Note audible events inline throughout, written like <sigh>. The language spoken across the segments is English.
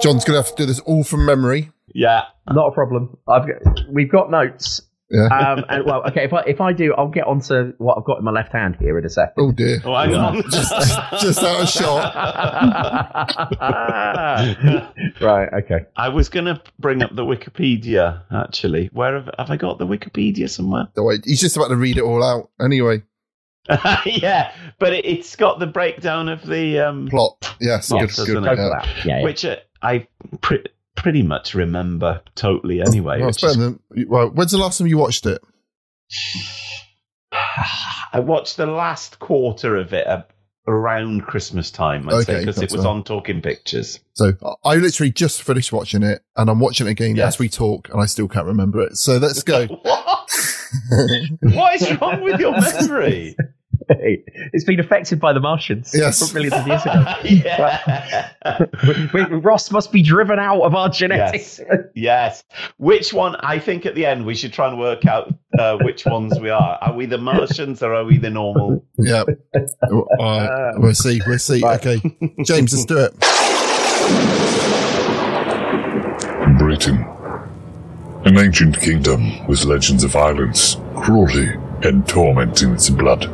John's going to have to do this all from memory. Yeah, not a problem. I've got, we've got notes. Yeah. Um, and well, okay. If I if I do, I'll get onto what I've got in my left hand here in a second. Oh dear. Oh, hang on. <laughs> just, just out of shot. <laughs> right. Okay. I was going to bring up the Wikipedia, actually. Where have, have I got the Wikipedia somewhere? No, wait, he's just about to read it all out anyway. <laughs> yeah, but it, it's got the breakdown of the um, Plot. Yes, Yes, good, doesn't good. it? Go for yeah. that. Yeah. yeah. which uh, I pre- pretty much remember totally anyway. Well, which is- than, well, when's the last time you watched it? <sighs> I watched the last quarter of it uh, around Christmas time, I'd say, because it was fine. on Talking Pictures. So I literally just finished watching it, and I'm watching it again Yes. as we talk, and I still can't remember it. So let's go. <laughs> What? what is wrong with your memory? <laughs> <laughs> it's been affected by the Martians. Yes. from <laughs> millions of years ago. <laughs> yeah. We- we- Ross must be driven out of our genetics. Yes. Which one? I think at the end we should try and work out uh, which ones we are. Are we the Martians or are we the normal? yeah. All right. We'll see. We'll see. Right. Okay. James, let's do it. Britain. An ancient kingdom with legends of violence, cruelty, and torment in its blood.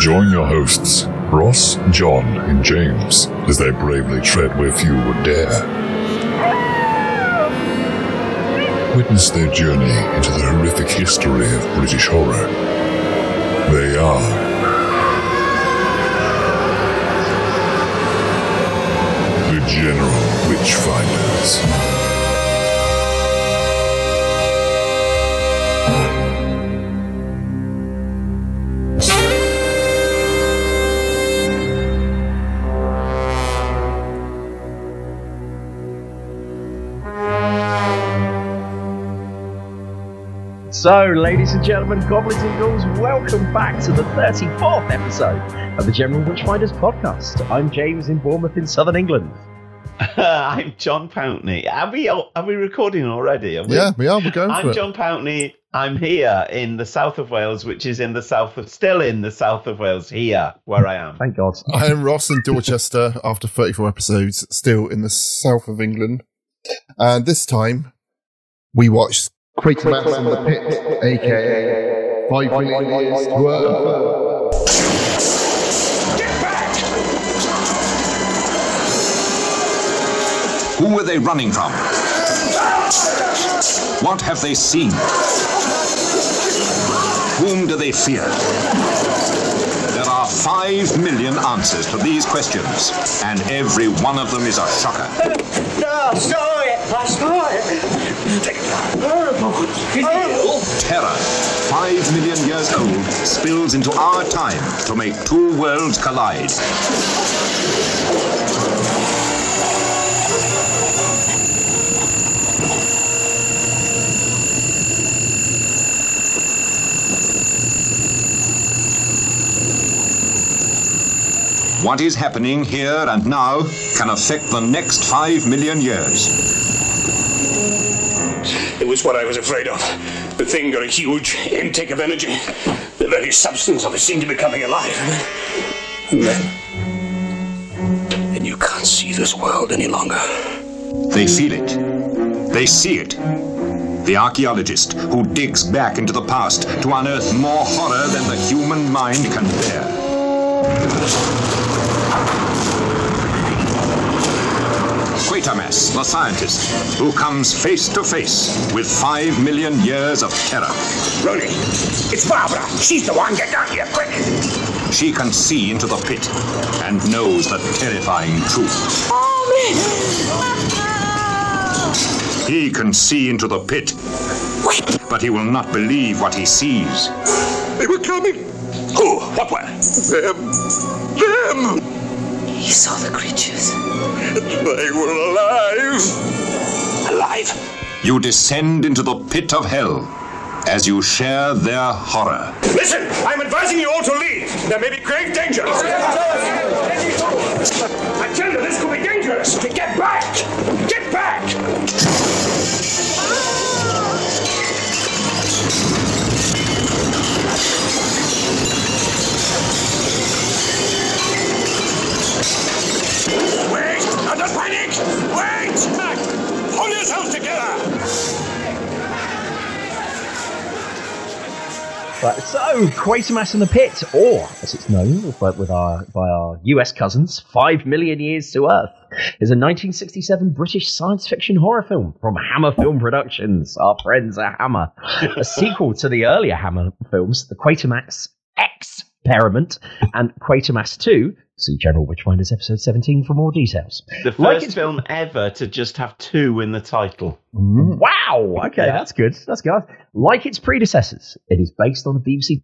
Join your hosts, Ross, John, and James, as they bravely tread where few would dare. Witness their journey into the horrific history of British horror. They are the General Witchfinders. So, ladies and gentlemen, goblins and ghouls, welcome back to the 34th episode of the General Witchfinders podcast. I'm James in Bournemouth in southern England. <laughs> I'm John Pountney. Are we are we recording already? Are we? Yeah, we are. We're going for I'm it. John Pountney. I'm here in the south of Wales, which is in the south of still in the south of Wales. Here, where I am. Thank God. I am Ross in Dorchester after 34 episodes, still in the south of England. And this time, we watched Quatermass in the Pit, aka Five Million Years to Earth. Who are they running from? What have they seen? Whom do they fear? There are five million answers to these questions, and every one of them is a shocker. <laughs> Terror, five million years old, spills into our time to make two worlds collide. What is happening here and now can affect the next five million years. It was what I was afraid of. The thing got a huge intake of energy. The very substance of it seemed to be coming alive. And then. And you can't see this world any longer. They feel it. They see it. The archaeologist who digs back into the past to unearth more horror than the human mind can bear. Quatermass, the scientist, who comes face to face with five million years of terror. Ronnie, it's Barbara. She's the one. Get down here, quick. She can see into the pit and knows the terrifying truth. He can see into the pit, but he will not believe what he sees. They were coming. Who? What were? Them. Them. He saw the creatures. They were alive. Alive? You descend into the pit of hell as you share their horror. Listen, I'm advising you all to leave. There may be grave danger. I tell you, this could be dangerous. Get back! Get back! Wait! Don't panic! Wait! Hold yourselves together! Right, so Quatermass in the Pit, or as it's known by, with our, by our US cousins, Five Million Years to Earth, is a 1967 British science fiction horror film from Hammer Film Productions, our friends at Hammer. a sequel to the earlier Hammer films, the Quatermass Experiment and Quatermass 2. See General Witchfinders episode 17 for more details. The first Like it's- film ever to just have two in the title. Mm-hmm. Wow. Okay, that's good. That's good. Like its predecessors, it is based on a BBC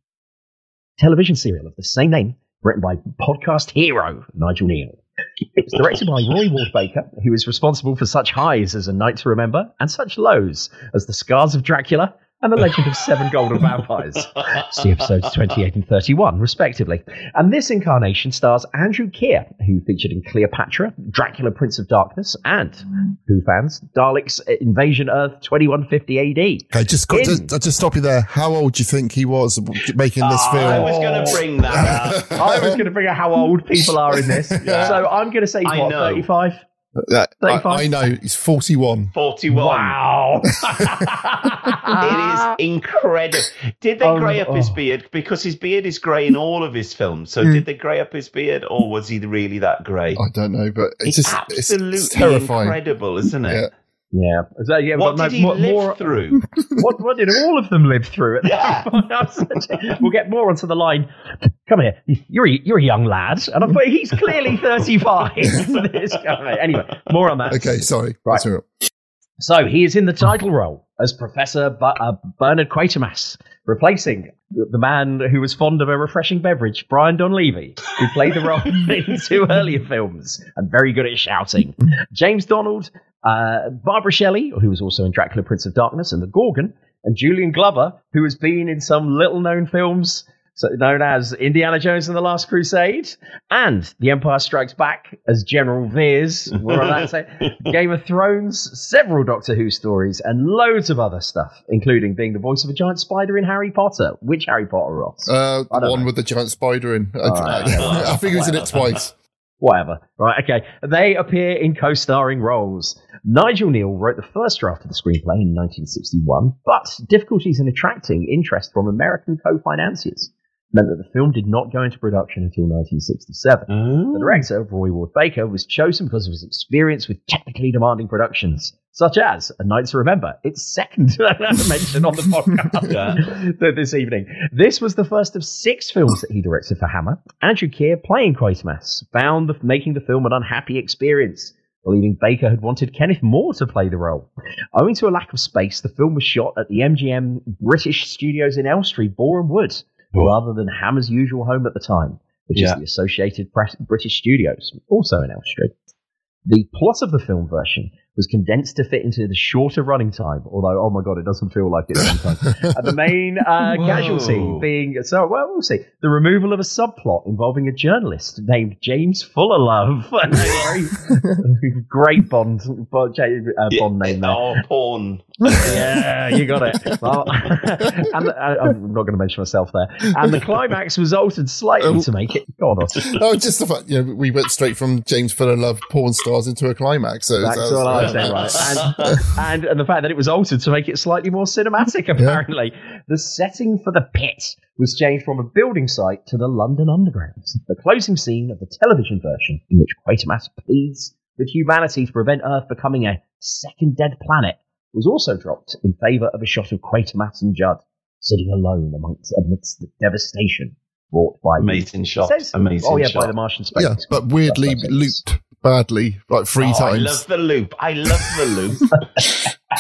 television serial of the same name, written by podcast hero Nigel Kneale. It was directed by Roy Ward Baker, who is responsible for such highs as A Night to Remember and such lows as The Scars of Dracula and The Legend of Seven Golden Vampires. <laughs> See episodes 28 and 31, respectively. And this incarnation stars Andrew Keir, who featured in Cleopatra, Dracula Prince of Darkness, and, Who fans, Daleks Invasion Earth 2150 AD. Okay, just, got In- to, I'll just stop you there. How old do you think he was making this Ah, film? I was going to bring that up. <laughs> I was going to bring out how old people are in this. <laughs> Yeah. So I'm going to say, I what, know. 35? Uh, I, I know, he's 41. 41. Wow. <laughs> It is incredible. Did they Um, grey up his oh. beard? Because his beard is grey in all of his films. So did they grey up his beard or was he really that grey? I don't know, but it's, It's, just it's, absolutely it's terrifying. incredible, isn't it? Yeah. Yeah. So, yeah, What but no, did he more, live more- through? <laughs> what, what did all of them live through? At Yeah. <laughs> we'll get more onto the line. Come here. You're a, you're a young lad. And I thought he's clearly <laughs> 35. this guy. Anyway, more on that. Okay, sorry. Right. That's. So he is in the title role as Professor Bu- uh, Bernard Quatermass, replacing the man who was fond of a refreshing beverage, Brian Donlevy, who played the role in two earlier films and very good at shouting. James Donald, uh, Barbara Shelley, who was also in Dracula, Prince of Darkness, and The Gorgon, and Julian Glover, who has been in some little-known films. So known as Indiana Jones and the Last Crusade, and The Empire Strikes Back as General Veers. We're allowed to say <laughs> Game of Thrones, several Doctor Who stories, and loads of other stuff, including being the voice of a giant spider in Harry Potter. Which Harry Potter, Ross? Uh, I one know. with the giant spider in. I, Alright. I, <laughs> I think he was in it twice. Whatever. Right, okay. They appear in co starring roles. Nigel Kneale wrote the first draft of the screenplay in 1961, but difficulties in attracting interest from American co financiers meant that the film did not go into production until 1967. The director, Roy Ward Baker, was chosen because of his experience with technically demanding productions, such as A Night to Remember, its second <laughs> mention on the <laughs> podcast <laughs> th- this evening. This was the first of six films that he directed for Hammer. Andrew Keir, playing Quatermass, found the, making the film an unhappy experience, believing Baker had wanted Kenneth More to play the role. Owing to a lack of space, the film was shot at the MGM British Studios in Elstree, Boreham Wood, rather than Hammer's usual home at the time, which Yeah. is the Associated Press British Studios, also in Elstree. The plot of the film version was condensed to fit into the shorter running time. Although, oh my god, it doesn't feel like it sometimes. <laughs> and the main uh, casualty being so well, we'll see the removal of a subplot involving a journalist named James Fuller Love. <laughs> <laughs> Great Bond, Bond, uh, Bond name there. Oh, porn. yeah, you got it. Well, and the, I, I'm not going to mention myself there. And the climax was altered slightly to make it. Go on, Austin. oh, just the fact, you know, we went straight from James Fuller Love porn stars into a climax. So That's that's- what I say, right? And, <laughs> and and the fact that it was altered to make it slightly more cinematic. <laughs> Apparently, the setting for the pit was changed from a building site to the London Underground. The closing scene of the television version, in which Quatermass pleads with humanity to prevent Earth becoming a second dead planet, was also dropped in favour of a shot of Quatermass and Judd sitting alone amongst amidst the devastation wrought by Amazing shot. It says- Amazing Oh yeah, shot. by the Martian space. yeah, but weirdly looped badly, like three Oh, I love the loop. I love the loop.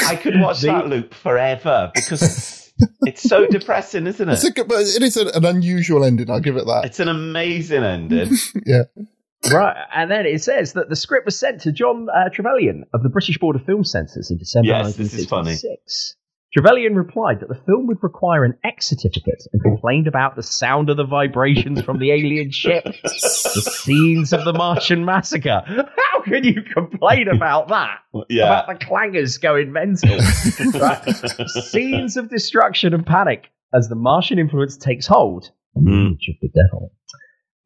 I could watch that loop forever because it's, it's so depressing, isn't It's it? a good, but it is an, an unusual ending. I'll give it that. It's an amazing ending. <laughs> yeah. Right, and then it says that the script was sent to John uh, Trevelyan of the British Board of Film Censors in December Yes, this is funny. 1966. Trevelyan replied that the film would require an X certificate and complained about the sound of the vibrations from the alien ship, the <laughs> scenes of the Martian massacre. How can you complain about that? Yeah. About the clangers going mental. <laughs> Right. Scenes of destruction and panic as the Martian influence takes hold. Hmm. Image of the devil.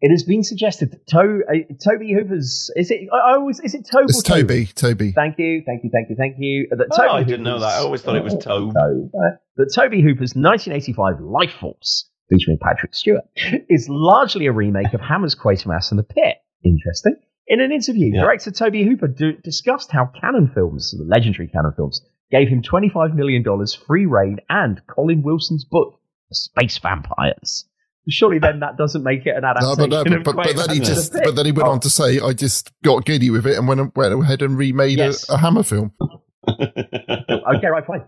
It has been suggested that to- uh, Toby Hooper's is it? I I always is it Toby? It's Toby. Toby. Thank you, thank you, thank you, thank you. That Oh, Toby I didn't know Hooper's- that. I always thought it was Tobe. Tobe, uh, that Toby Hooper's 1985 Life Force, featuring Patrick Stewart, is largely a remake of Hammer's Quatermass and the Pit. Interesting. In an interview, Yeah. director Toby Hooper do- discussed how Cannon Films, the legendary Cannon Films, gave him $25 million free reign and Colin Wilson's book, The Space Vampires. Surely then that doesn't make it an No, adaptation but, no, but, but, but then he just, the but then he went Oh. on to say, "I just got giddy with it and went went ahead and remade Yes. a, a Hammer film." <laughs> okay, right, fine.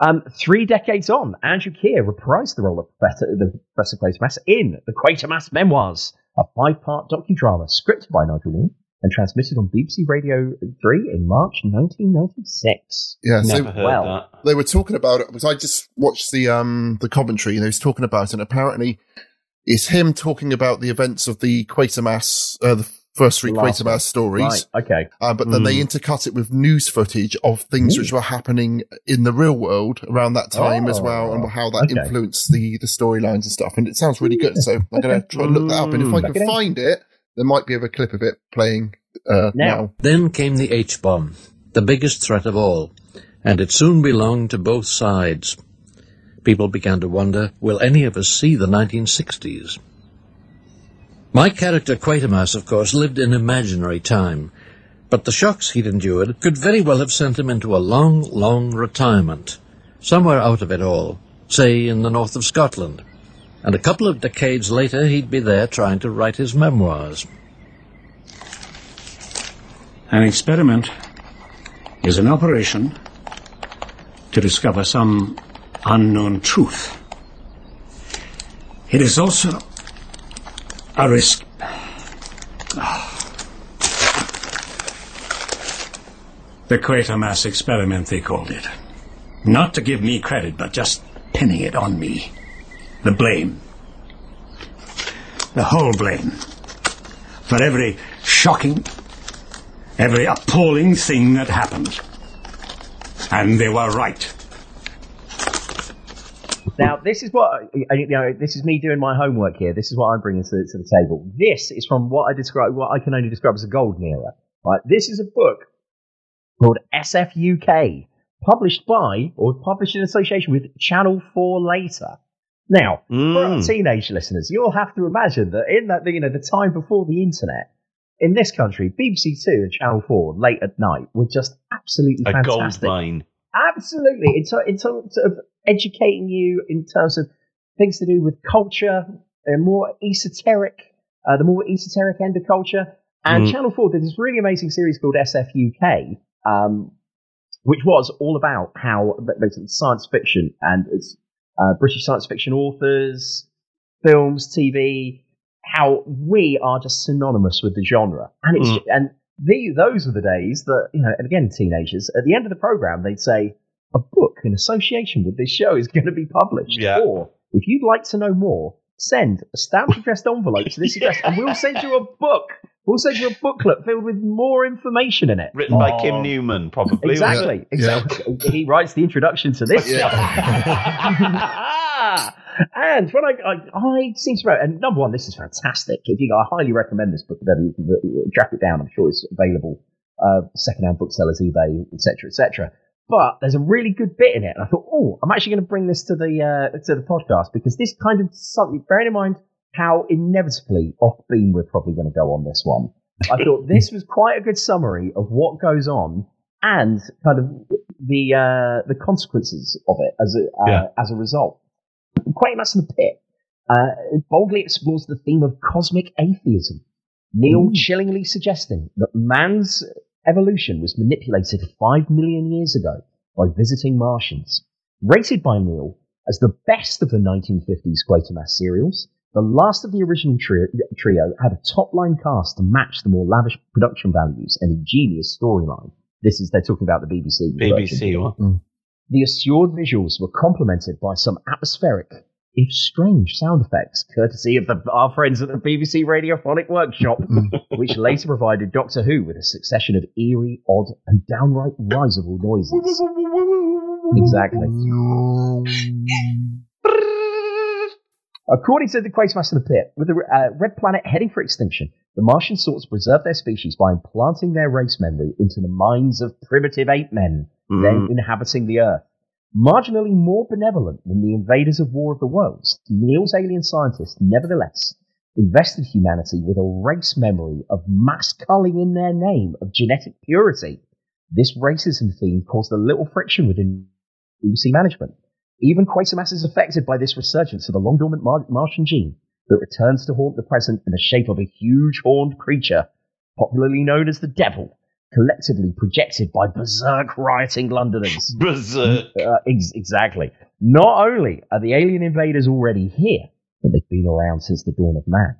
Um, three decades on, Andrew Keir reprised the role of Professor, the Professor Quatermass in the Quatermass Memoirs, a five-part docudrama scripted by Nigel Moon and transmitted on BBC Radio 3 in March 1996. Yeah, so Never heard well, that. they were talking about it because I just watched the um the commentary and they was talking about it. And apparently, it's him talking about the events of the Quatermass, uh, the first three last Quatermass one. stories. Right, okay. Uh, but then they intercut it with news footage of things which were happening in the real world around that time as well, and how that okay. influenced the the storylines and stuff. And it sounds really good. So I'm going to try and look that up. And if I can find it, there might be a clip of it playing uh, Now. now. Then came the H bomb, the biggest threat of all, and it soon belonged to both sides. People began to wonder will any of us see the 1960s? My character Quatermass, of course, lived in imaginary time, but the shocks he'd endured could very well have sent him into a long, long retirement, somewhere out of it all, say in the north of Scotland. And a couple of decades later, he'd be there trying to write his memoirs. An experiment is an operation to discover some unknown truth. It is also a risk. The Quatermass experiment, they called it. Not to give me credit, but just pinning it on me. The blame. The whole blame. For every shocking, every appalling thing that happened. And they were right. Now, this is what uh, you know. This is me doing my homework here. This is what I'm bringing to, to the table. This is from what I describe, what I can only describe as a golden era. Right. This is a book called SFUK, published by or published in association with Channel Four Later. Now, mm. for our teenage listeners, you'll have to imagine that in that you know the time before the internet. In this country, BBC Two and Channel Four late at night were just absolutely A gold fantastic. mine. Absolutely. In, ter- in terms of educating you in terms of things to do with culture, and more esoteric, uh, the more esoteric end of culture. And Mm. Channel 4 did this really amazing series called SFUK, um, which was all about how basically science fiction and it's, uh, British science fiction authors, films, TV, how we are just synonymous with the genre. And it's Mm. and the, those are the days that, you know, and again, teenagers, at the end of the program, they'd say, a book in association with this show is <laughs> going to be published. Yeah. Or, if you'd like to know more, send a stamped <laughs> addressed envelope to this address and we'll send you a <laughs> book. We'll send you a booklet filled with more information in it. Written by Oh. Kim Newman, probably. Exactly. Exactly. He writes the introduction to this Yeah. and when I, I, I seem to remember, and number one, this is fantastic. If you, I highly recommend this book. If ever you can uh, track it down, I'm sure it's available. Uh, secondhand booksellers, eBay, etc., etc. But there's a really good bit in it, and I thought, oh, I'm actually going to bring this to the uh, to the podcast because this kind of something. Bearing in mind how inevitably off beam we're probably going to go on this one, I <laughs> thought this was quite a good summary of what goes on and kind of the uh, the consequences of it as a uh, Yeah. as a result. Quatermass in the Pit uh, boldly explores the theme of cosmic atheism. Kneale chillingly suggesting that man's evolution was manipulated five million years ago by visiting Martians. Rated by Kneale as the best of the 1950s Quatermass serials, the last of the original trio, trio had a top-line cast to match the more lavish production values and ingenious storyline. This is, they're talking about the BBC. BBC version. one. Mm. The assured visuals were complemented by some atmospheric, if strange, sound effects, courtesy of the, our friends at the BBC Radiophonic Workshop, <laughs> which later provided Doctor Who with a succession of eerie, odd, and downright risible noises. Exactly. According to the Quatermass of the Pit, with the uh, red planet heading for extinction, the Martian sought to preserve their species by implanting their race memory into the minds of primitive ape men, then Mm. inhabiting the Earth. Marginally more benevolent than the invaders of War of the Worlds, Kneale's alien scientists nevertheless invested humanity with a race memory of mass culling in their name of genetic purity. This racism theme caused a little friction within BBC management. Even Quatermass is affected by this resurgence of the long dormant Mar- Martian gene that returns to haunt the present in the shape of a huge horned creature, popularly known as the Devil, collectively projected by berserk rioting Londoners. <laughs> Berserk. Uh, ex- exactly. Not only are the alien invaders already here, but they've been around since the dawn of man.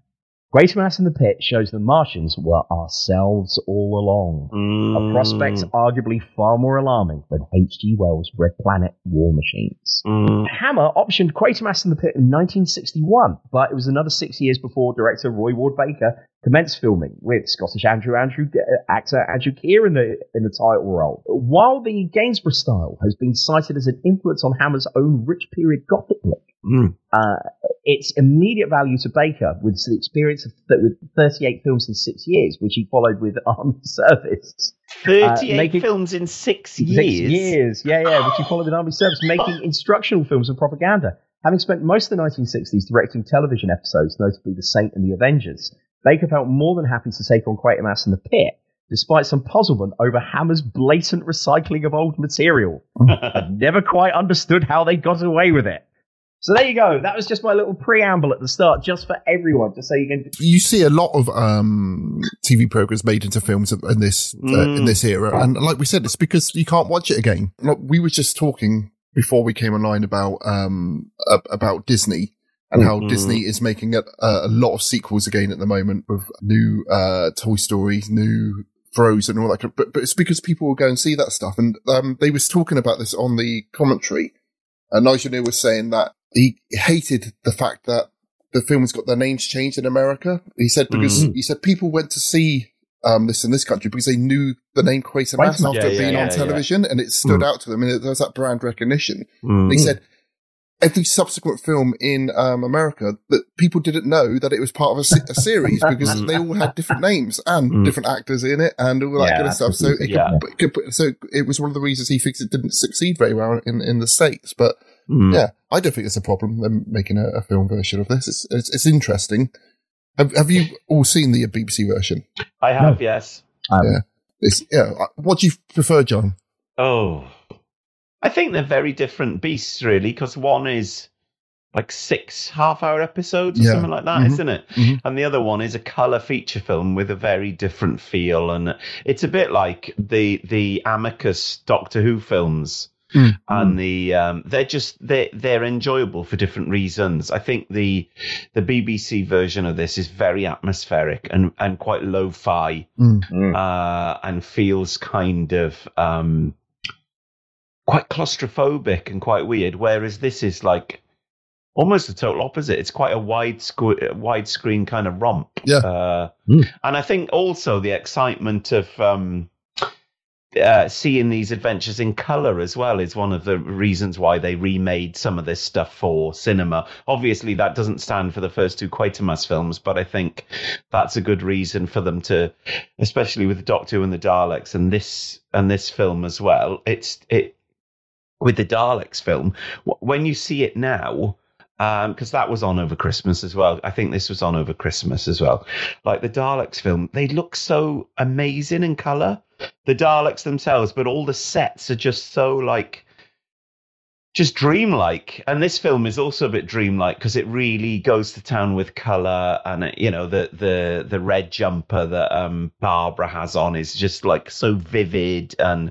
Quatermass in the Pit shows the Martians were ourselves all along. A prospect arguably far more alarming than H.G. Wells' Red Planet War Machines. Hammer optioned Quatermass in the Pit in 1961, but it was another six years before director Roy Ward Baker commenced filming, with Scottish Andrew Andrew uh, actor Andrew Keir in the in the title role. While the Gainsborough style has been cited as an influence on Hammer's own rich period Gothic look, uh, its immediate value to Baker with the experience of th- with 38 films in six years, which he followed with <laughs> Armed Service. 38 Uh, making- films in six Six years. years, yeah, yeah, which he followed with Army Service, making <laughs> instructional films and propaganda. Having spent most of the 1960s directing television episodes, notably The Saint and The Avengers, Baker felt more than happy to take on Quatermass in the Pit, despite some puzzlement over Hammer's blatant recycling of old material. <laughs> I've never quite understood how they got away with it. So there you go. That was just my little preamble at the start, just for everyone, just so you can. you see a lot of um, TV programs made into films in this uh, Mm. in this era, and like we said, it's because you can't watch it again. Like we were just talking before we came online about um about Disney and how Mhm. Disney is making a, a lot of sequels again at the moment with new uh Toy Story, new Frozen, and all that. But but it's because people will go and see that stuff, and um they was talking about this on the commentary. And Nigel Kneale was saying that he hated the fact that the film's got their names changed in America. He said because Mm. he said people went to see um, this in this country because they knew the name Quatermass Quatermass. after Yeah, being yeah, on yeah, television, and it stood Mm. out to them, and there was that brand recognition. Mm. They said every subsequent film in um, America that people didn't know that it was part of a, se- a series because they all had different names and Mm. different actors in it and all that Yeah, kind of stuff. So it, absolutely. Yeah. could, it could, so it was one of the reasons he thinks it didn't succeed very well in, in the states. But Mm. yeah, I don't think it's a problem them making a, a film version of this. It's it's, it's interesting. Have, have you all seen the BBC version? I have, yes. Um, Yeah. It's, yeah. What do you prefer, John? Oh. I think they're very different beasts, really, because one is like six half hour episodes or Yeah. something like that, Mhm. not it? Mhm. And the other one is a colour feature film with a very different feel. And it's a bit like the, the Amicus Doctor Who films Mm. and the um, they're just they they're enjoyable for different reasons. I think the the BBC version of this is very atmospheric and and quite lo-fi Mm. uh, and feels kind of um, quite claustrophobic and quite weird. Whereas this is like almost the total opposite. It's quite a wide squ- widescreen kind of romp. Yeah. Uh, And I think also the excitement of um, uh, seeing these adventures in color as well is one of the reasons why they remade some of this stuff for cinema. Obviously, that doesn't stand for the first two Quatermass films, but I think that's a good reason for them to, especially with the Doctor and the Daleks and this and this film as well. It's it with the Daleks film when you see it now. Um, because that was on over Christmas as well. I think this was on over Christmas as well. Like the Daleks film, they look so amazing in color. The Daleks themselves, but all the sets are just so like just dreamlike. And this film is also a bit dreamlike because it really goes to town with color and it, you know the the the red jumper that um barbara has on is just like so vivid and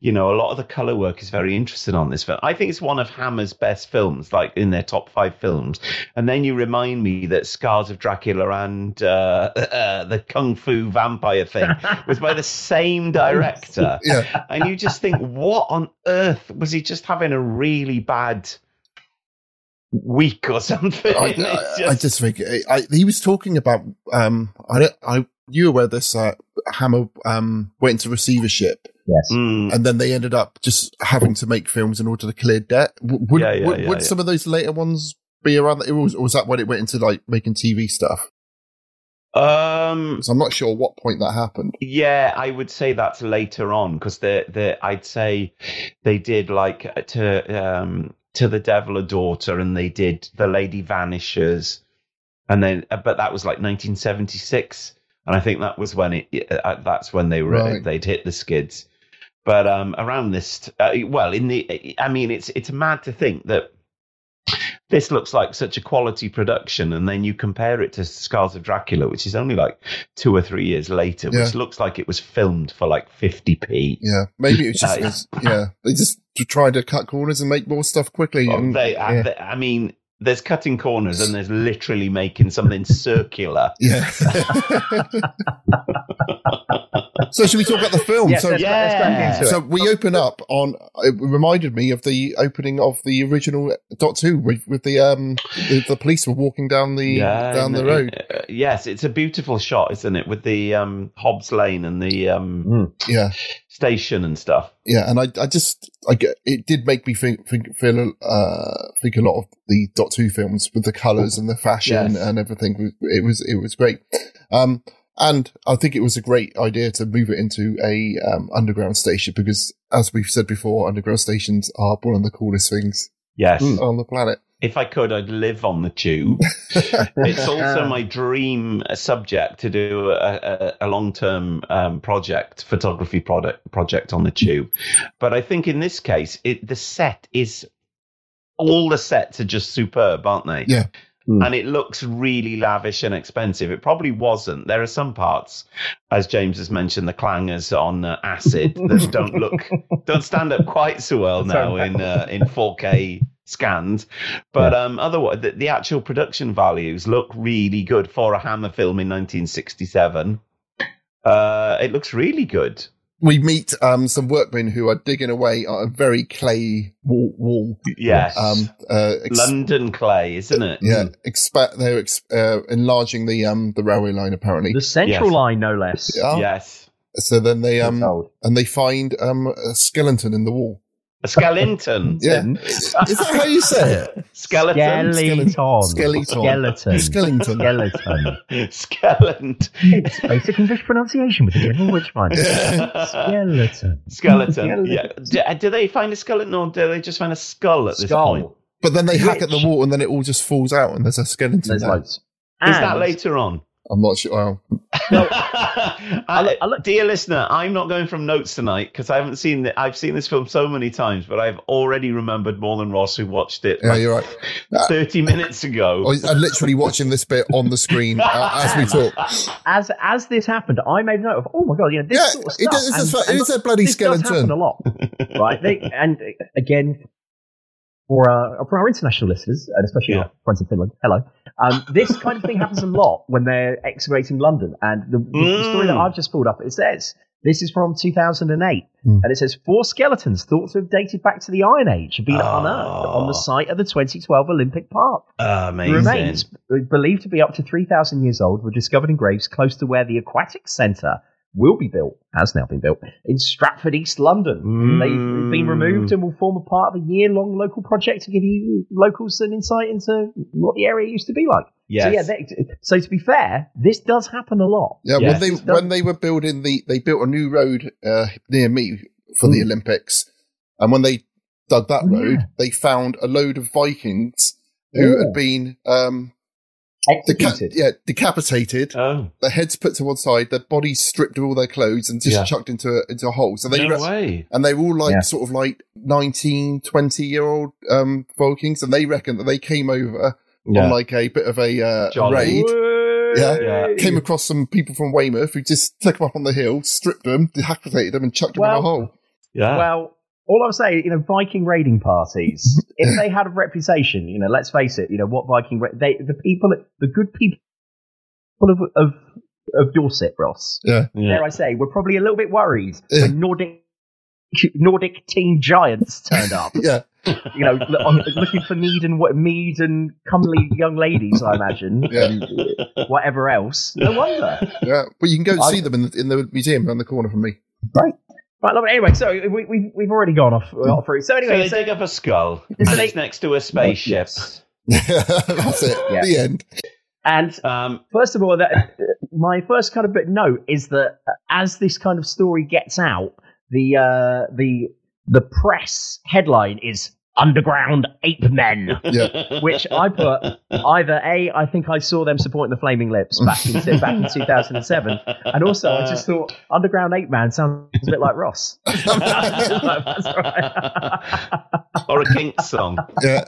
you know a lot of the color work is very interesting on this film. I think it's one of hammer's best films like in their top five films. And then you remind me that scars of dracula and uh, uh the kung fu vampire thing was by the same <laughs> director. Yeah. and you just think, what on earth was he just having a really bad week or <laughs> something? I, It's I, I just think I, he was talking about. Um, I don't. I you aware this uh, Hammer um went into receivership. Yes. Mm. And then they ended up just having to make films in order to clear debt. W- Would, Yeah, yeah, would, yeah, would yeah. some of those later ones be around? That, or was, or was that when it went into like making TV stuff? Um, So I'm not sure what point that happened. yeah, I would say that's later on because the the I'd say they did like to um to the Devil a Daughter and they did the Lady Vanishes, and then uh, but that was like 1976, and I think that was when it uh, that's when they were Right. they'd hit the skids. But um, around this, uh, well, in the, I mean, it's it's mad to think that this looks like such a quality production, and then you compare it to Scars of Dracula, which is only like two or three years later, which Yeah. looks like it was filmed for like 50p. Yeah, maybe it was just <laughs> Uh, was- yeah. They just tried to cut corners and make more stuff quickly. Well, and, they, yeah. I, I mean, there's cutting corners, and there's literally making something circular. <laughs> Yeah. <laughs> so should we talk about the film? Yes, so, let's- let's crack into so it. we open up on. It reminded me of the opening of the original Doctor Who with, with the um the, the police were walking down the down the and, road. uh, yes, it's a beautiful shot, isn't it? With the um, Hobbs Lane and the um, Mm. Yeah, station and stuff. yeah, and I I just I get it did make me think think feel uh think a lot of the Doctor Who films with the colours and the fashion Yes. and everything. It was it was great. Um. And I think it was a great idea to move it into a um, underground station because, as we've said before, underground stations are one of the coolest things Yes. on the planet. If I could, I'd live on the tube. <laughs> it's also my dream uh, subject to do a, a, a long term um, project, photography product, project on the tube. But I think in this case, it, the set is all the sets are just superb, aren't they? Yeah. And it looks really lavish and expensive. It probably wasn't. There are some parts, as James has mentioned, the clangers on uh, acid that <laughs> don't look, don't stand up quite so well now in uh, in 4K scanned. But um, otherwise, the, the actual production values look really good for a Hammer film in 1967. Uh, it looks really good. We meet um, some workmen who are digging away at a very clay wall. wall. Yes. Um, uh, ex- London clay, isn't it? yeah, expa- they're ex- uh, enlarging the um the railway line apparently. The central Yes. line, no less. Yeah. Yes. So then they um and they find um a skeleton in the wall. A skeleton. <laughs> Yeah, is that how you say it? Skeleton. Skeleton. Skeleton. Skeleton. Skeleton. Skeleton. <laughs> Skeleton. It's basic English pronunciation with the General Witchfinder. Skeleton. Skeleton. Yeah. Do, do they find a skeleton or do they just find a skull at this Skull. point? But then they hack at the wall and then it all just falls out and there's a skeleton There's there. loads. Is that later on? I'm not sure. Well, <laughs> I, dear listener, I'm not going from notes tonight because I haven't seen it. I've seen this film so many times, but I've already remembered more than Ross, who watched it. yeah, like you're right. 30 minutes ago. <laughs> I- I'm literally watching this bit on the screen uh, as we talk. As as this happened, I made note of. Oh my god! You know this Yeah, sort of stuff. does- it's and- a- it and is a bloody this does skeleton. happen a lot, right? They, and uh, again, for uh, for our international listeners, and especially our friends in Finland, hello. Um, this kind of thing happens a lot when they're excavating London. And the, the story that Mm. I've just pulled up, it says this is from 2008, Hmm. and it says four skeletons thought to have dated back to the Iron Age have been Oh. unearthed on the site of the 2012 Olympic Park. Amazing. The remains, believed to be up to 3,000 years old, were discovered in graves close to where the Aquatic Centre will be built, has now been built, in Stratford, East London. Mm. They've been removed and will form a part of a year long local project to give you locals an insight into what the area used to be like. So, yeah, they, so to be fair, this does happen a lot. Yeah, Yes. when they when they were building the, they built a new road uh, near me for the Olympics, and when they dug that Oh, yeah. road, they found a load of Vikings who had been um, deca- yeah decapitated, Oh, their heads put to one side, their bodies stripped of all their clothes and just Yeah. chucked into a, into a hole. So they no re- way. and they were all like Yeah. sort of like 19, 20 year old um, Vikings, and they reckon that they came over Yeah. on like a bit of a uh, raid. Yeah. Yeah. Came across some people from Weymouth who just took them up on the hill, stripped them, decapitated them, and chucked them in a hole. Yeah. Well, all I'm saying, you know, Viking raiding parties, <laughs> if they had a reputation, you know, let's face it, you know, what Viking, ra- they, the people, the good people of, of, of Dorset, Ross, Yeah. yeah. dare I say, were probably a little bit worried Yeah. when Nordic, Nordic teen giants turned up. <laughs> Yeah. You know, on- looking for mead and what mead and comely young ladies, I imagine, <laughs> Yeah. and whatever else. No wonder. Yeah. But you can go and I- see them in the, in the museum around the corner from me. Right. Right, lovely. Anyway, so we, we, we've already gone off, off through. So So anyway, they so- dig up a skull, <laughs> So and they- it's next to a spaceship. <laughs> That's it. Yeah. The end. and Um, First of all, that my first kind of bit note is that uh, as this kind of story gets out, the uh, the the press headline is "Underground Ape Men," Yeah. <laughs> which I put either a I think I saw them supporting the Flaming Lips back in <laughs> back in 2007, and also I just thought "Underground Ape Man" sounds a bit like Ross. <laughs> That's right. or a kink song. Yeah.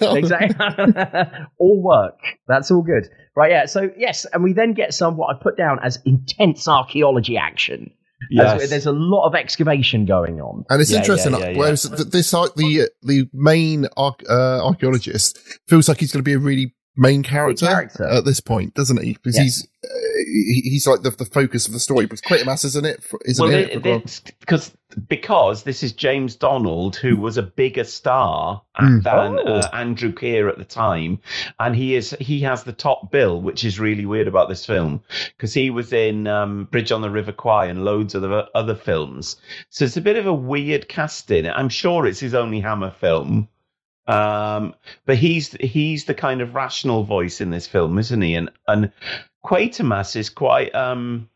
exactly. all work. That's all good. Right, yeah. So, yes, and we then get some what I put down as intense archaeology action. As- Yes. there's a lot of excavation going on. And it's Yeah, interesting. yeah, yeah, whereas this the the main uh, archaeologist feels like he's going to be a really main character, character. at this point, doesn't he? Because Yes. he's uh, he- he's like the, the focus of the story. But Quatermass isn't it? For, isn't well, it? it, because because this is James Donald, who was a bigger star Mm. than Oh. uh, Andrew Keir at the time, and he is he has the top bill, which is really weird about this film because he was in um, Bridge on the River Kwai and loads of the other films. So it's a bit of a weird casting. I'm sure it's his only Hammer film. Um, but he's he's the kind of rational voice in this film, isn't he? And and Quatermass is quite um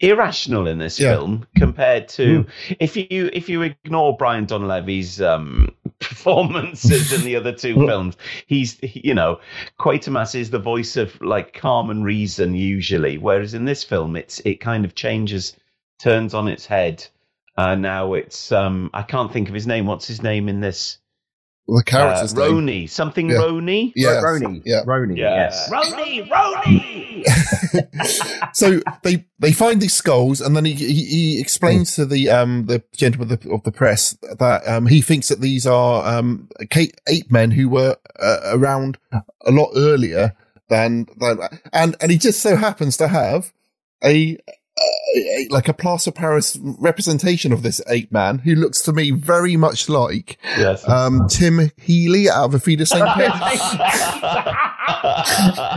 irrational in this Yeah. film compared to if you if you ignore Brian Donlevy's um <laughs> performances in the other two <laughs> films he's you know Quatermass is the voice of like calm and reason usually whereas in this film it's it kind of changes turns on its head uh, now it's um I can't think of his name what's his name in this the uh, character's name. Roni something Yeah. Roni Yes. Roni. Yeah. Roni, Yeah. yes. Roni Roni <laughs> so they they find these skulls, and then he he, he explains to the um the gentleman of the, of the press that um he thinks that these are um ca- ape men who were uh, around a lot earlier than than and and he just so happens to have a. a- like a plaster Paris representation of this ape man who looks to me very much like yes um, Tim Healy out of a Feeder St. <laughs> Pitt.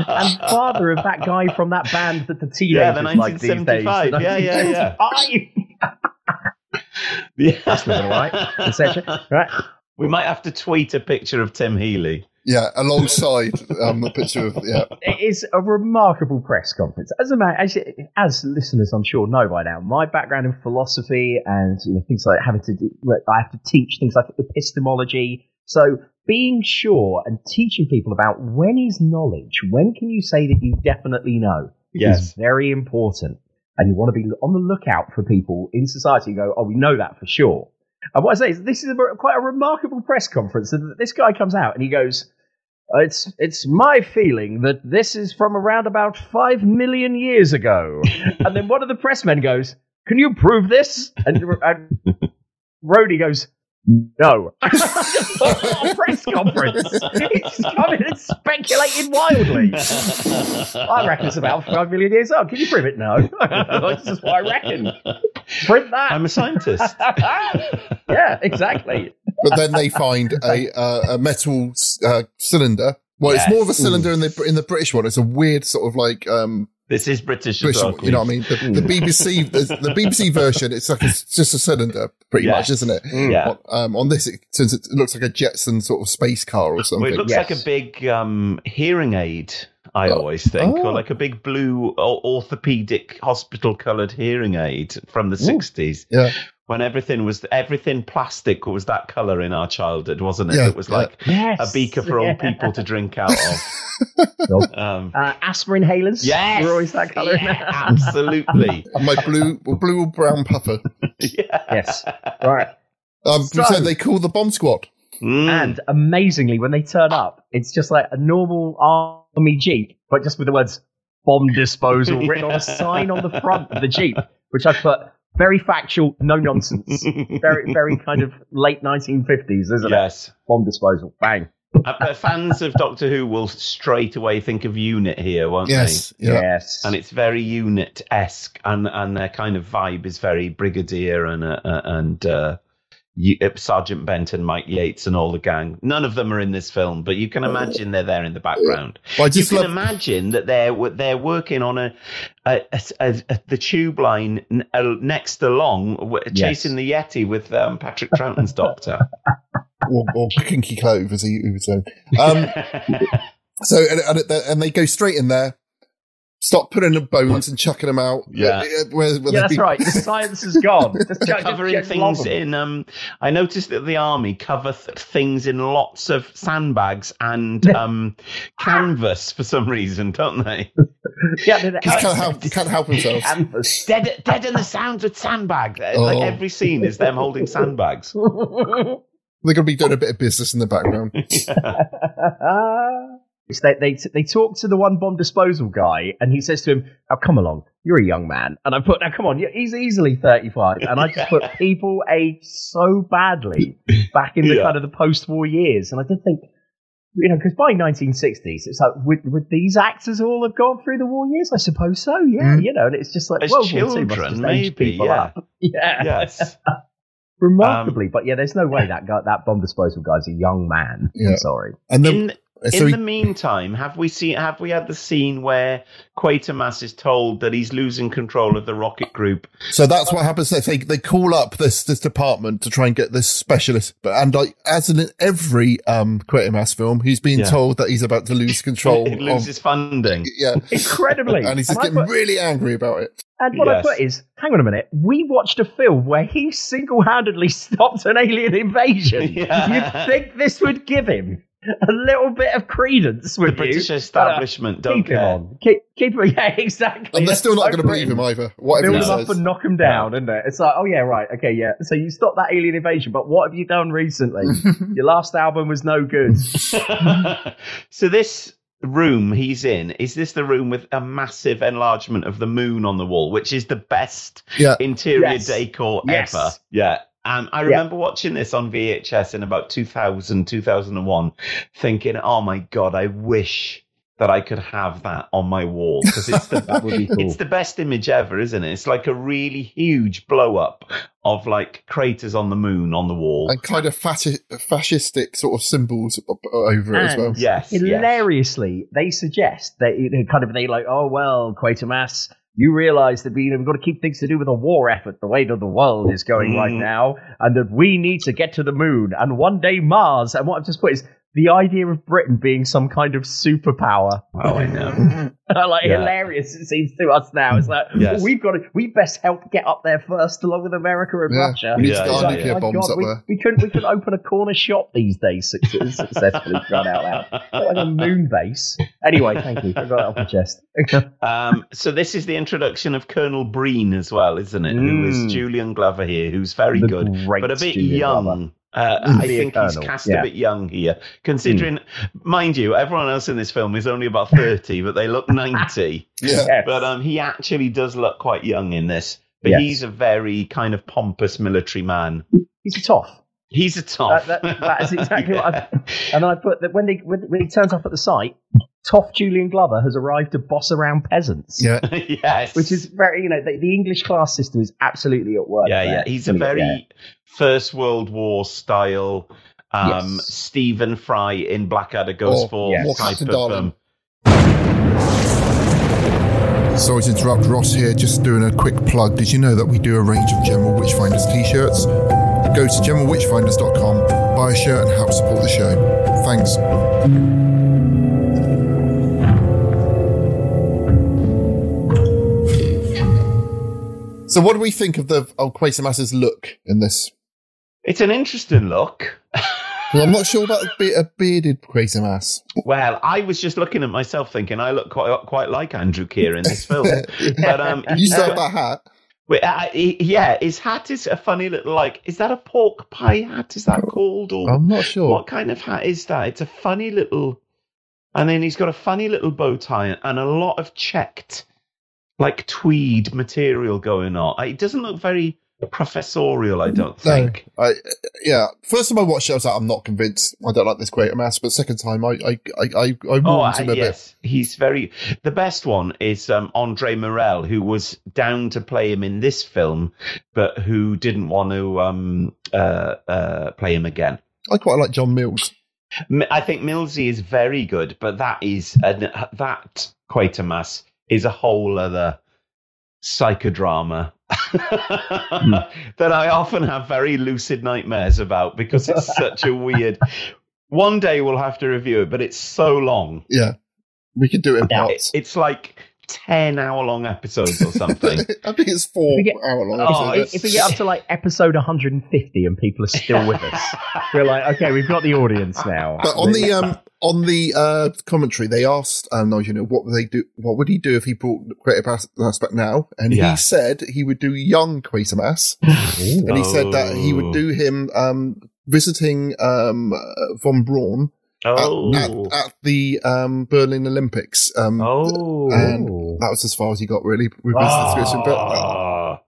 and father of that guy from that band that the Yeah, teenagers the like these days. 1975. Yeah, yeah, yeah. <laughs> <laughs> yeah. That's living all right. Etc. Right. We might have to tweet a picture of Tim Healy. Yeah, alongside um, the picture of yeah. It is a remarkable press conference. As a man, as, as listeners, I'm sure know by now, my background in philosophy and you know, things like having to do, I have to teach things like epistemology, So being sure and teaching people about when is knowledge, when can you say that you definitely know, Yes. is very important. And you want to be on the lookout for people in society who go, oh, we know that for sure. And what I say is, this is a, quite a remarkable press conference. And this guy comes out and he goes, "Uh, "It's it's my feeling that this is from around about five million years ago." <laughs> and then one of the pressmen goes, "Can you prove this?" And, and <laughs> Rhodey goes, "No." what a press conference! He's coming and speculating wildly. I reckon it's about five million years old. Can you prove it? No. <laughs> this is what I reckon. Print that. I'm a scientist. <laughs> yeah, exactly. But then they find a uh, a metal uh, cylinder. Well, it's more of a cylinder in the in the British one. It's a weird sort of like um, This is British. as British, well, you know what I mean? The, the BBC, the, the BBC <laughs> version, it's like a, it's just a cylinder, pretty Yes. much, isn't it? Yeah. On, um, on this, it, since it looks like a Jetson sort of space car or Well, something. it looks like a big um, hearing aid. I always think, Oh. or like a big blue orthopedic hospital-coloured hearing aid from the '60s. Yeah. When everything was everything plastic was that colour in our childhood, wasn't it? Yeah, it was yeah. like Yes. a beaker for old people to drink out of. <laughs> um, Uh, aspirin inhalers. Yes. Were always that colour. yeah, absolutely. <laughs> And my blue, blue or brown puffer. <laughs> yes. Right. Um, So- so they call the bomb squad. Mm. And amazingly, when they turn up, it's just like a normal army jeep, but just with the words "bomb disposal" written on a sign on the front of the jeep, which I put very factual, no nonsense, <laughs> very, very kind of late 1950s, isn't yes. it? Bomb disposal, bang. Uh, but fans of Doctor Who will straight away think of Unit here, won't Yes. they? Yeah. Yes. and it's very unit esque, and and their kind of vibe is very Brigadier and uh, uh, and uh, Sergeant Benton, Mike Yates, and all the gang. None of them are in this film, but you can imagine they're there in the background. Well, You can love. imagine that they're they're working on a, a, a- a- the tube line uh, next along, chasing the Yeti with um, Patrick Troughton's <laughs> Doctor. or, or kinky clove, as he, was saying. Um, <laughs> so, and, and they go straight in there, stop putting the bones <laughs> and chucking them out. Yeah. Uh, Where, where Yeah, that's be- right. The <laughs> science is gone. Just, They're covering just things in. Um, I noticed that the army cover th- things in lots of sandbags and <laughs> um, canvas for some reason, don't they? Yeah, no, no, He can't help, he can't help themselves. Canvas. Dead, dead in the sounds with sandbags. Uh, Oh. Like every scene is them holding sandbags. They're going to be doing a bit of business in the background. It's they, they they talk to the one bomb disposal guy, and he says to him, "Oh, come along, you're a young man." And I put, "Now, come on, he's easily 35." And I just put, <laughs> "People age so badly back in the Yeah. kind of the post-war years." And I did think, you know, because by 1960s, it's like, would, would these actors all have gone through the war years? I suppose so. Yeah, mm. you know, and it's just like As World War II must children, maybe, people yeah. up. <laughs> Yeah, Yes. remarkably. Um, but yeah, there's no way that guy, that bomb disposal guy's a young man. Yeah. I'm sorry. And then, In, so in he- the meantime, have we seen? Have we had the scene where Quatermass is told that he's losing control of the rocket group? So that's what happens. They they, they call up this this department to try and get this specialist. But and like as in every um Quatermass film, he's being Yeah. told that he's about to lose <laughs> control. He of, loses funding. yeah, Incredibly. and he's just And getting put- really angry about it. And what Yes. I put is, hang on a minute, we watched a film where he single-handedly <laughs> stopped an alien invasion. <laughs> Yeah. You'd think this would give him a little bit of credence, with The British you? establishment But, uh, don't keep him on. Keep, keep him. <laughs> Yeah, exactly. And they're still not so going to believe him Britain. either. Whatever Build he him says. up and knock him down, isn't it? It's like, oh yeah, right, okay, yeah. So you stopped that alien invasion, but what have you done recently? <laughs> Your last album was no good. <laughs> so this room he's in is this the room with a massive enlargement of the moon on the wall, which is the best Yeah. interior Yes. decor Yes. ever? Yeah. Um, I remember watching this on VHS in about 2000, 2001, thinking, oh my God, I wish that I could have that on my wall because it's the <laughs> be <laughs> cool. it's the best image ever, isn't it? It's like a really huge blow up of like craters on the moon on the wall. and kind of fasci- fascistic sort of symbols o- over it as well. And Yes, yes. hilariously, they suggest that you know, kind of they like, oh well, Quatermass, you realise that we, we've got to keep things to do with the war effort, the way that the world is going right Mhm. now, and that we need to get to the moon and one day Mars. And what I've just put is the idea of Britain being some kind of superpower. Oh, I know. <laughs> like Yeah. hilarious it seems to us now. It's like Yes. well, we've got to we best help get up there first along with America and Yeah, Russia. we need to Yeah, get It's our like, nuclear bombs God, up we, there. we couldn't we could open a corner shop these days suc- successfully run out loud. Like a moon base. Anyway, thank you. I got that off my chest. Um, so this is the introduction of Colonel Breen as well, isn't it? Who is Mm. Julian Glover here, who's very The good, but a bit Julian young. Glover. Uh, Mm. I Be a think he's cast yeah. a bit young here, considering, mind you, everyone else in this film is only about thirty, but they look ninety. <laughs> Yeah. Yes. But um, he actually does look quite young in this. But Yes. he's a very kind of pompous military man. He's a toff. He's a tough. That, that, that is exactly what Yeah. <laughs> I. And I put that when they when, when he turns up at the site, toff Julian Glover has arrived to boss around peasants. Yeah. <laughs> yes. Which is very, you know, the, the English class system is absolutely at work. Yeah, there. yeah. He's a very First World War style um, Yes. Stephen Fry in Blackadder Goes Or- Forth or type of Darling. um, Sorry to interrupt, Ross here, just doing a quick plug. Did you know that we do a range of General Witchfinders t shirts? Go to generalwitchfinders.com, buy a shirt, and help support the show. Thanks. So, what do we think of the of Quatermass's look in this? It's an interesting look. Well, I'm not sure about a, be- a bearded Quatermass. Well, I was just looking at myself thinking I look quite quite like Andrew Keir in this film. <laughs> but um, You still have that hat? Wait, uh, yeah, his hat is a funny little like. Is that a pork pie hat? Is that called? Or I'm not sure. what kind of hat is that? It's a funny little, and then he's got a funny little bow tie and a lot of checked, like tweed material going on. It doesn't look very professorial. I don't think. No, I, yeah. First time I watched it, I was like, I'm not convinced. I don't like this Quatermass. But second time, I, I, I, I, I warmed Oh, him uh, a yes, he's very. The best one is um, Andre Morell, who was down to play him in this film, but who didn't want to um, uh, uh, play him again. bit. I quite like John Mills. I think Millsy is very good, but that is an, that Quatermass is a whole other psychodrama hmm. <laughs> that I often have very lucid nightmares about because it's such a weird. <laughs> One day we'll have to review it, but it's so long. Yeah, we could do it in It- parts. it's like ten hour long episodes or something. <laughs> I think it's four get- hour long Oh, episodes. If we get up to like episode 150 and people are still with us, <laughs> we're like, okay, we've got the audience now. But on the um on the uh commentary, they asked um no, you know what would they do? What would he do if he brought creative as- aspect now? And Yeah. he said he would do young Quatermass, <laughs> and he said that he would do him um visiting um uh, von Braun at, Oh, at, at the um Berlin Olympics. Um, oh, and that was as far as he got really with his description. But <laughs> uh, Ah.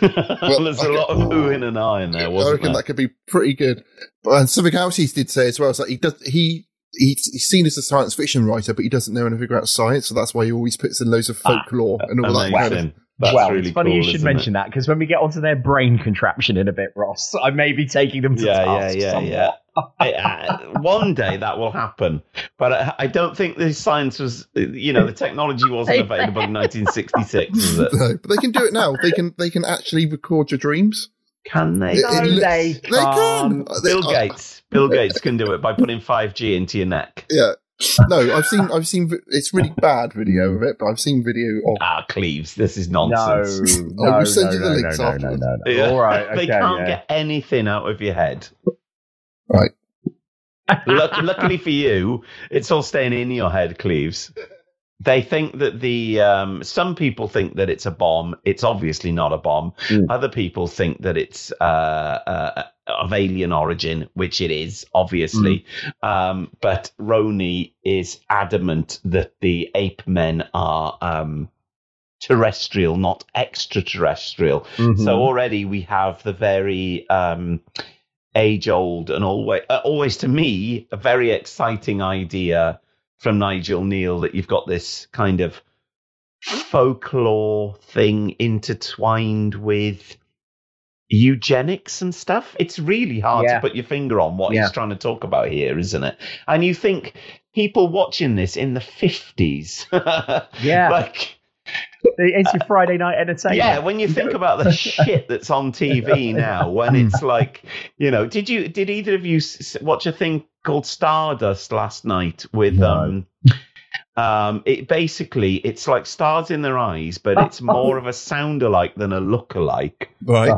There's a lot of who in and I in there, I reckon there? that could be pretty good. But and something else he did say as well is that he does he. He's, he's seen as a science fiction writer, but he doesn't know anything about science, so that's why he always puts in loads of folklore and all that kind of. Amazing. That's well, really it's funny cool, you should isn't it? mention that because when we get onto their brain contraption in a bit, Ross, I may be taking them to Yeah, yeah, task yeah, somewhat. yeah. I- I- one day that will happen, but I, I don't think the science was, you know, the technology wasn't <laughs> available in 1966, is it? No, but they can do it now. They can they can actually record your dreams. Can they? It- it No, looks- they they can. can't. Uh, they- Bill uh, Gates. Bill Gates can do it by putting 5G into your neck. yeah. No, I've seen I've seen it's really bad video of it, but I've seen video of. Ah, Cleves, this is nonsense. no, <laughs> I will send no, you the no, links no, no, afterwards. no, no, no. Yeah. All right, <laughs> okay, they can't yeah. get anything out of your head. Right. Luck- luckily for you, it's all staying in your head, Cleves. They think that the um, some people think that it's a bomb. It's obviously not a bomb. Mm. Other people think that it's uh, uh, of alien origin, which it is, obviously. Um, but Roney is adamant that the ape men are um, terrestrial, not extraterrestrial. Mhm. So already we have the very um, age old and always, uh, always to me, a very exciting idea from Nigel Kneale that you've got this kind of folklore thing intertwined with eugenics and stuff. It's really hard Yeah. to put your finger on what Yeah. he's trying to talk about here, isn't it? And you think people watching this in the 50s, <laughs> Yeah. like It's your Friday night entertainment. Yeah, when you think about the shit that's on TV <laughs> now, when it's like, you know, did you did either of you watch a thing called Stardust last night with um um it basically it's like stars in their eyes, but it's <laughs> more of a sound alike than a look alike. Right.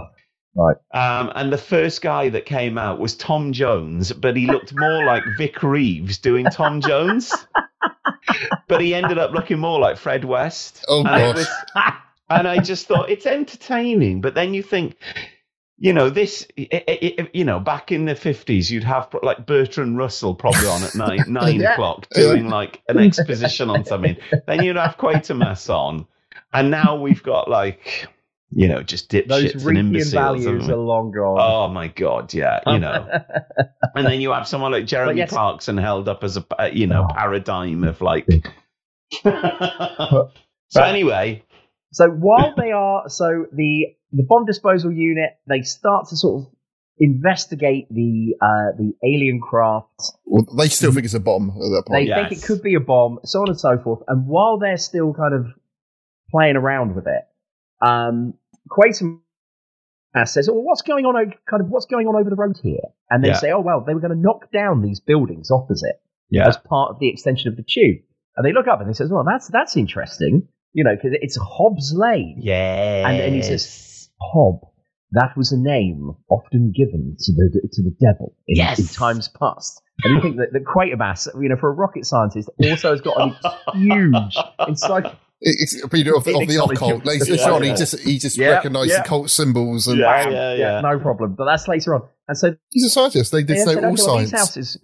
Right. Um, and the first guy that came out was Tom Jones, but he looked more like Vic Reeves doing Tom Jones. but he ended up looking more like Fred West. Oh, and, gosh. was, and I just thought it's entertaining, but then you think, you know, this, i i i- you know, back in the fifties, you'd have like Bertrand Russell probably on at <laughs> nine nine Yeah. o'clock doing <laughs> like an exposition on something. Then you'd have Quatermass on, and now we've got like. You know, just Those dipshits and imbeciles. values haven't are long gone. Oh my god, yeah, you know. <laughs> and then you have someone like Jeremy yes- Clarkson held up as a uh, you know paradigm of like. <laughs> so anyway, So while they are, so the the bomb disposal unit, they start to sort of investigate the uh, the alien craft. Well, they still think it's a bomb at that point. They point. think it could be a bomb, so on and so forth. And while they're still kind of playing around with it, um, Quatermass says, "Oh, what's going on? Kind of what's going on over the road here?" And they Yeah. say, "Oh, well, they were going to knock down these buildings opposite Yeah. as part of the extension of the tube." And they look up and they says, "Well, that's that's interesting, you know, because it's Hobbs Lane." yeah, And, and he says, Hob, that was a name often given to the to the devil in, Yes. in times past. And you think that, that Quatermass, you know, for a rocket scientist, also has got a <laughs> huge encyclopedia. It- It's a bit of, of the Knowledge occult. Later Yeah, on, yeah. he just he just Yeah, recognised yeah. the cult symbols and Yeah, yeah, yeah. no problem. But that's later on. And so he's a scientist. They did they say all okay, these houses.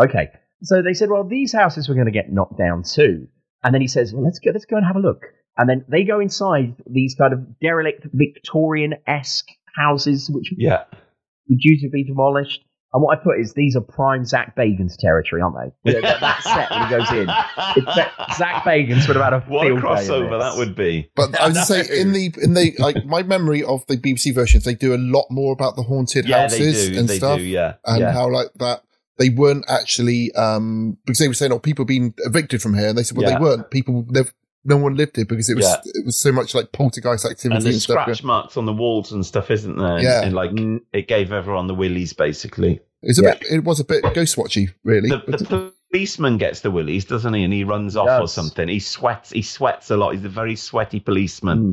okay, so they said, well, these houses were going to get knocked down too. And then he says, well, let's go, let's go and have a look. And then they go inside these kind of derelict Victorian esque houses, which yeah, were due to be demolished. And what I put is these are prime Zach Bagans territory, aren't they? You know, that, that set when he goes in, it's Zach Bagans would have had a what field day in crossover that would be. But I would say in the in the like my memory of the BBC versions, they do a lot more about the haunted Yeah, they houses do, and they stuff, do, yeah, and yeah. how like that they weren't actually um because they were saying oh people being evicted from here, and they said well Yeah. they weren't. People never, no one lived here because it was Yeah. it was so much like poltergeist activity And and, there's stuff. scratch marks on the walls and stuff, isn't there? Yeah. and like it gave everyone the willies basically. It's a Yeah. bit. It was a bit Ghostwatchy, really. The, the policeman gets the willies, doesn't he? And he runs off or something. He sweats. He sweats a lot. He's a very sweaty policeman, Hmm.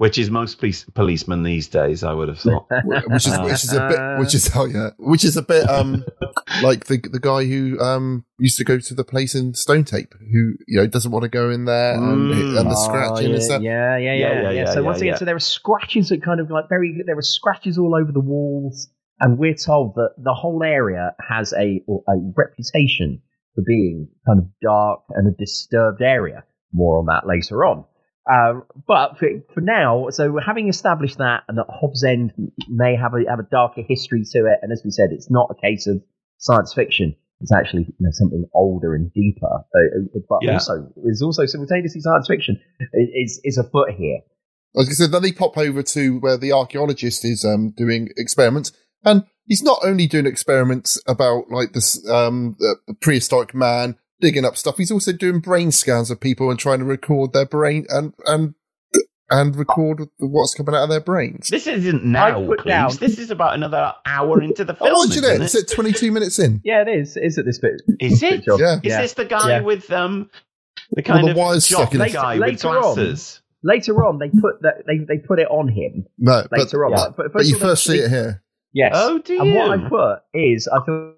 Which is most police, policemen these days. I would have thought. <laughs> which is which is a bit which is oh yeah which is a bit um <laughs> like the the guy who um used to go to the place in Stone Tape who you know doesn't want to go in there and, Mm. and the Oh, scratching yeah, and stuff. Yeah, yeah, yeah, Yeah, yeah. yeah, yeah, so yeah, once again, yeah. so there are scratches that kind of like very. There are scratches all over the walls, and we're told that the whole area has a a reputation for being kind of dark and a disturbed area. More on that later on. Um, but for, for now, so having established that, and that Hobbs End may have a have a darker history to it, and as we said, it's not a case of science fiction. It's actually you know, something older and deeper, uh, but Yeah. also is also simultaneously science fiction. It- It's a foot here. Like I said, then they pop over to where the archaeologist is um doing experiments, and he's not only doing experiments about like this um the the prehistoric man digging up stuff. He's also doing brain scans of people and trying to record their brain and and and record what's coming out of their brains. This isn't now, put Cleves. This is about another hour into the <laughs> film. Oh, isn't it. It's at 22 minutes in. Yeah, it is. Is it this bit. Is it? Job. Yeah. Is Yeah. this the guy Yeah. with um the kind the of wires jock stuck in his- guy with Later on. glasses? Later on, they put that they, they put it on him. No, but, Later on, but, but but you first they- see it here. Yes. Oh, do And what? I put is I thought.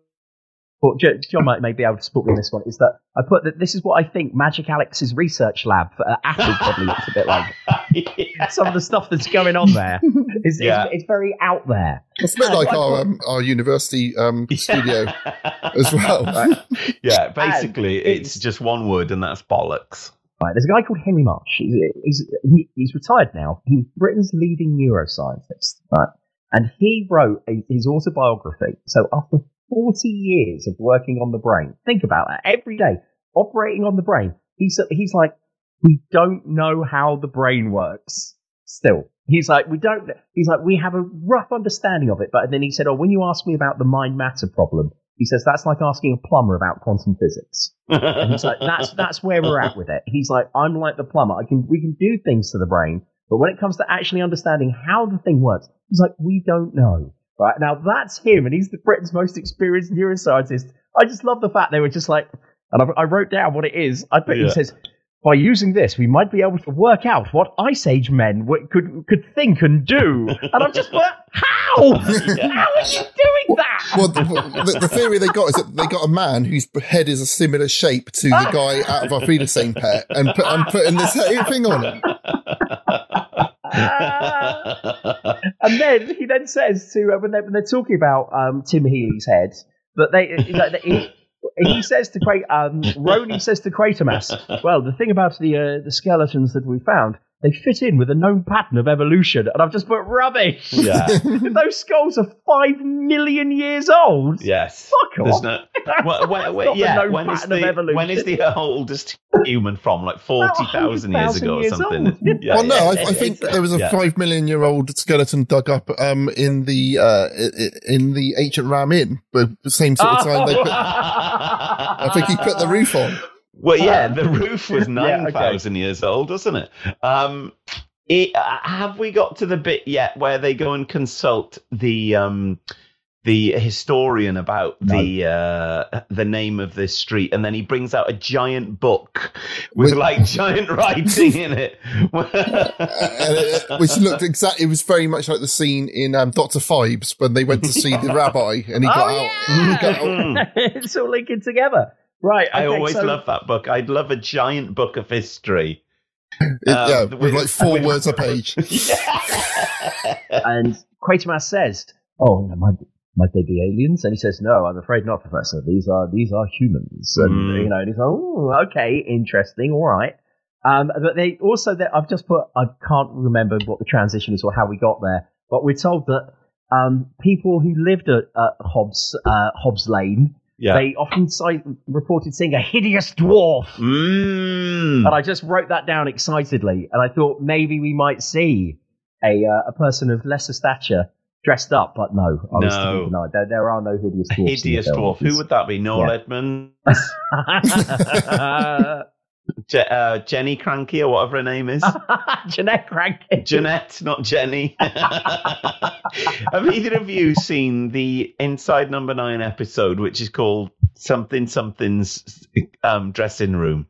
Well, Jo- John might may be able to support me on this one. Is that I put that this is what I think Magic Alex's research lab for uh, Apple probably looks a bit like. <laughs> Some of the stuff that's going on there is Yeah. it's, it's very out there. It's a bit like our um, our university um, studio as well. <laughs> yeah, basically, And it's it's- just one word, and that's bollocks. Right, there's a guy called Henry Marsh. He's, he's, he's retired now. He's Britain's leading neuroscientist, right? And he wrote a, his autobiography. So after 40 years of working on the brain, think about that. Every day, operating on the brain, he's, he's like, we don't know how the brain works still. He's like, we don't, he's like, we have a rough understanding of it. But then he said, oh, when you ask me about the mind matter problem, He says that's like asking a plumber about quantum physics. And he's like, that's that's where we're at with it. He's like, I'm like the plumber. I can we can do things to the brain, but when it comes to actually understanding how the thing works, he's like, we don't know. Right now, that's him, and he's the Britain's most experienced neuroscientist. I just love the fact they were just like, and I, I wrote down what it is. I bet he says. By using this, we might be able to work out what Ice Age men w- could could think and do. And I'm just like, how? <laughs> How are you doing that? Well, the, the, the theory they got is that they got a man whose head is a similar shape to the ah. guy out of Auf Wiedersehen Pet, and put and putting this <laughs> thing on it. <laughs> and then he then says to uh, when, they, when they're talking about um, Tim Healy's head but they like, he, he says to Cra- um, Roney says to Quatermass, well, the thing about the uh, the skeletons that we found, they fit in with a known pattern of evolution, and I've just put rubbish. Yeah. <laughs> Those skulls are five million years old. Yes. Fuck There's off. no. <laughs> That's Well, wait, not wait, the yeah. known When is pattern of the evolution. when is the oldest human from? Like forty thousand years 100,000 ago or something. old. Yeah, well, no, yeah, I, I think there was a Yeah. five million year old skeleton dug up um, in the uh, i- i- in the ancient Ram Inn, but the same sort of <laughs> time they put. I think he put the roof on. Well, yeah, the roof was <laughs> Yeah, okay. nine thousand years old, wasn't it? Um, it, uh, have we got to the bit yet where they go and consult the um, the historian about the uh, the name of this street, and then he brings out a giant book with With- like giant <laughs> writing in it. Uh, which looked exactly. It was very much like the scene in um, Doctor Phibes when they went to see the <laughs> rabbi, and he got Oh, out. He got out. it's all linking together. Right. I okay, always so- love that book. I'd love a giant book of history. It- <laughs> yeah, Um, with, like four with- words a <laughs> page. and Quatermass says, "Oh, no, might, might they be aliens?" And he says, "No, I'm afraid not, Professor. These are these are humans." And Mm. you know, and he's like, "Oh, okay, interesting, all right." Um, but they also, that I've just put, I can't remember what the transition is or how we got there, but we're told that um, people who lived at, at Hobbs uh, Hobbs Lane. Yeah. They often cite, reported seeing a hideous dwarf. Mm. And I just wrote that down excitedly, and I thought maybe we might see a uh, a person of lesser stature dressed up, but no, I was No. denied. There, there are no hideous dwarfs. Hideous dwarf. Who would that be? Noel Yeah. Edmonds? <laughs> <laughs> <laughs> Je- uh, Jenny Krankie or whatever her name is. <laughs> Jeanette Krankie. Jeanette, not Jenny. <laughs> Have either of you seen the Inside Number Nine episode, which is called Something Something's um, Dressing Room?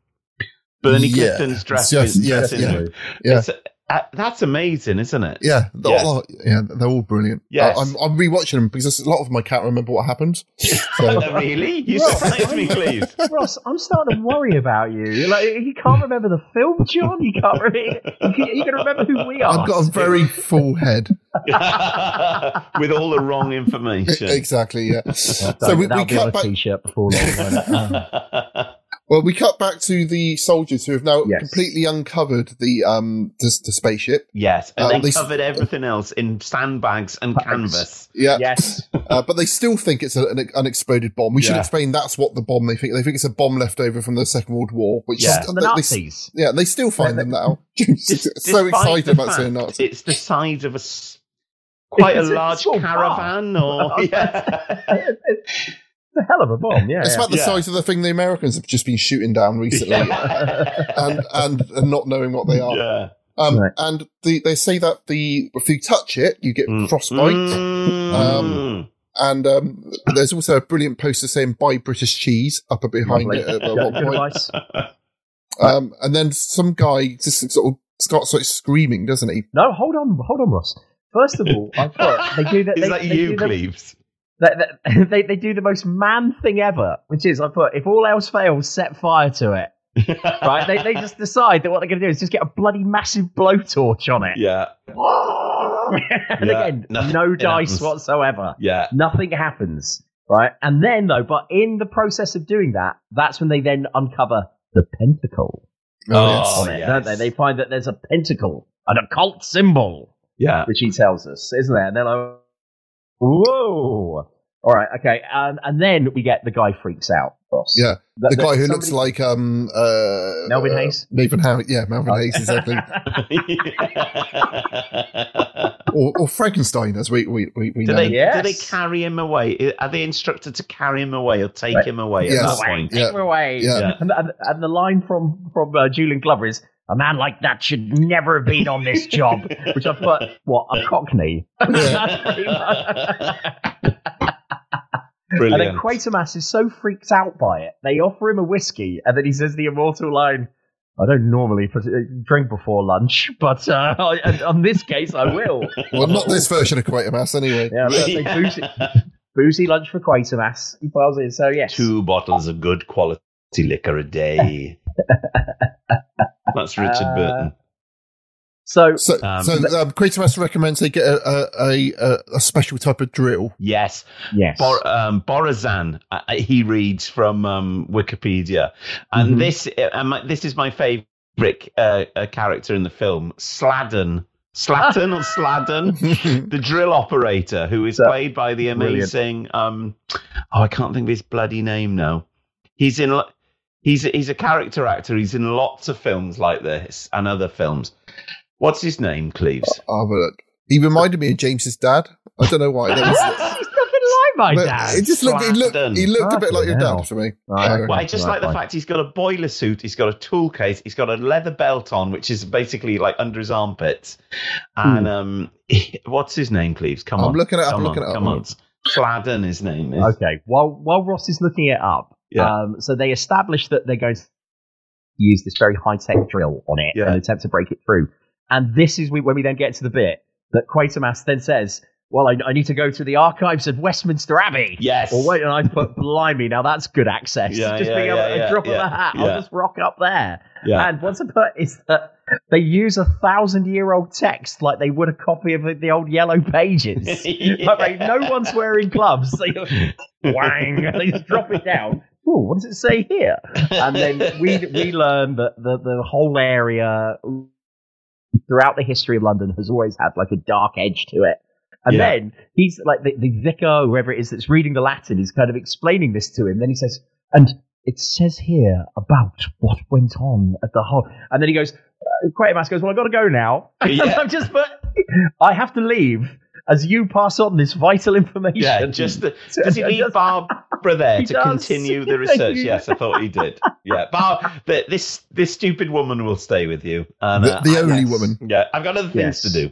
Bernie Yeah. Clifton's Yes, dressing, yes, dressing yeah. room. Yeah. It's, uh, that's amazing, isn't it? Yeah, they're, Yes. all, yeah, they're all brilliant. Yeah, I, I'm, I'm rewatching them because a lot of them I can't remember what happened. <laughs> So, really? You surprised me, please. <laughs> Ross, I'm starting to worry about you. Like you can't remember the film, John. You can't remember. You can, you can remember who we are. I've got a very full head. <laughs> With all the wrong information. exactly, yeah. So So we, we that'll be on cut a back. t-shirt before long. Won't it? Well, we cut back to the soldiers who have now Yes. completely uncovered the um the, the spaceship. Yes, and Uh, they they s- covered everything else in sandbags and canvas. Yeah, yes. <laughs> uh, but they still think it's a, an unexploded bomb. We should explain that's what the bomb they think. They think it's a bomb left over from the Second World War, which Yeah. is, the they- they- Nazis. yeah, they still find them now. <laughs> so excited about fact saying Nazi. It's the size of a <laughs> quite a large small caravan, or yeah. It's a hell of a bomb. Yeah. It's yeah. about the Yeah. size of the thing the Americans have just been shooting down recently, <laughs> and, and and not knowing what they are. yeah. Um, Right. And the, they say that the if you touch it, you get Mm. frostbite. Mm. Um, And um, there's also a brilliant poster saying "Buy British cheese" up behind Lovely. it at Good- <laughs> one point. advice. <laughs> Um, and then some guy just sort of starts like screaming, doesn't he? No, hold on, hold on, Ross. First of all, I thought they do that. Is they, that they you, do Cleves? They, they, <laughs> they, they do the most man thing ever, which is I put if all else fails, set fire to it. <laughs> Right? they, they just decide that what they're going to do is just get a bloody massive blowtorch on it. Yeah. <laughs> and Yeah, again, nothing- no dice happens. whatsoever. Yeah. Nothing happens. Right? And then though, but in the process of doing that, that's when they then uncover the pentacle Oh, oh on it, yes. don't they? They find that there's a pentacle, an occult symbol, Yeah. which he tells us, isn't there? And they're like, whoa. All right, okay. Um, and then we get the guy freaks out, Ross. Yeah, That- the that guy who looks like um uh Melvin uh, Hayes? Nathan Hayes. Yeah, Melvin Hayes exactly. <laughs> or, or Frankenstein, as we we we, we Do know. they do they carry him away? Are they instructed to carry him away or take Right. him away at Yes. that point? Take him away. Yeah. And, and, and the line from from uh, Julian Glover is, "A man like that should never have been on this job." <laughs> Which I thought, what a cockney. <laughs> That's pretty much- And then Quatermass is so freaked out by it, they offer him a whiskey, and then he says the immortal line, I don't normally uh, drink before lunch, <laughs> but uh, on- on this case, I will. <laughs> Well, not this version of Quatermass, anyway. Yeah, let's <laughs> boozy, boozy lunch for Quatermass. He piles in, so yes. Two bottles of good quality liquor a day. That's Richard Uh, Burton. So, So, Um, so um, Quatermass recommends they get a a, a a special type of drill. Yes. Yes. Bor- um, Borazon, uh, he reads from um, Wikipedia. And Mhm. this uh, this is my favourite uh, uh, character in the film, Sladen. Slatten or Sladden, <laughs> the drill operator, who is So- played by the amazing. Um, oh, I can't think of his bloody name now. He's in. He's he's a character actor. He's in lots of films like this and other films. What's his name, Cleves? I'll have look. He reminded me of James's dad. I don't know why. <laughs> That was, nothing like my but dad. it just looked. He looked. He looked a bit like your hell. dad for me. Right. Well, I just like the fine. fact he's got a boiler suit, he's got a tool case, he's got a leather belt on, which is basically like under his armpits. And um, <laughs> what's his name, Cleves? Come on. I'm on. looking it up, Come I'm on, looking it up. Come on. Fladden, his name is. Okay. While while Ross is looking it up, Yeah. um, so they establish that they're going to use this very high tech drill on it Yeah. and attempt to break it through. And this is when we then get to the bit that Quatermass then says, "Well, I, I need to go to the archives of Westminster Abbey." Yes. Or wait, and I put, "Blimey, now that's good access. Yeah, just yeah, being able yeah, to yeah, drop yeah, of a hat, yeah. I'll just rock up there." Yeah. And what's I put is that they use a thousand year old text like they would a copy of the old yellow pages. <laughs> Like, like, no one's wearing gloves. Wang, and <laughs> they just drop it down. Oh, what does it say here? And then we we learn that the the whole area throughout the history of London has always had like a dark edge to it. And Yeah. then he's like the, the vicar, whoever it is that's reading the Latin, is kind of explaining this to him. Then he says, and it says here about what went on at the whole. And then he goes, uh, Quatermass goes, well, I've got to go now. <laughs> Yeah. I'm just, but I have to leave as you pass on this vital information. Yeah, just the, <laughs> does he leave Barbara there He to does. continue <laughs> the research? Yes, I thought he did. Yeah, Bar- the, this this stupid woman will stay with you. And, The- uh, the I- only yes. woman. Yeah, I've got other things Yes. to do.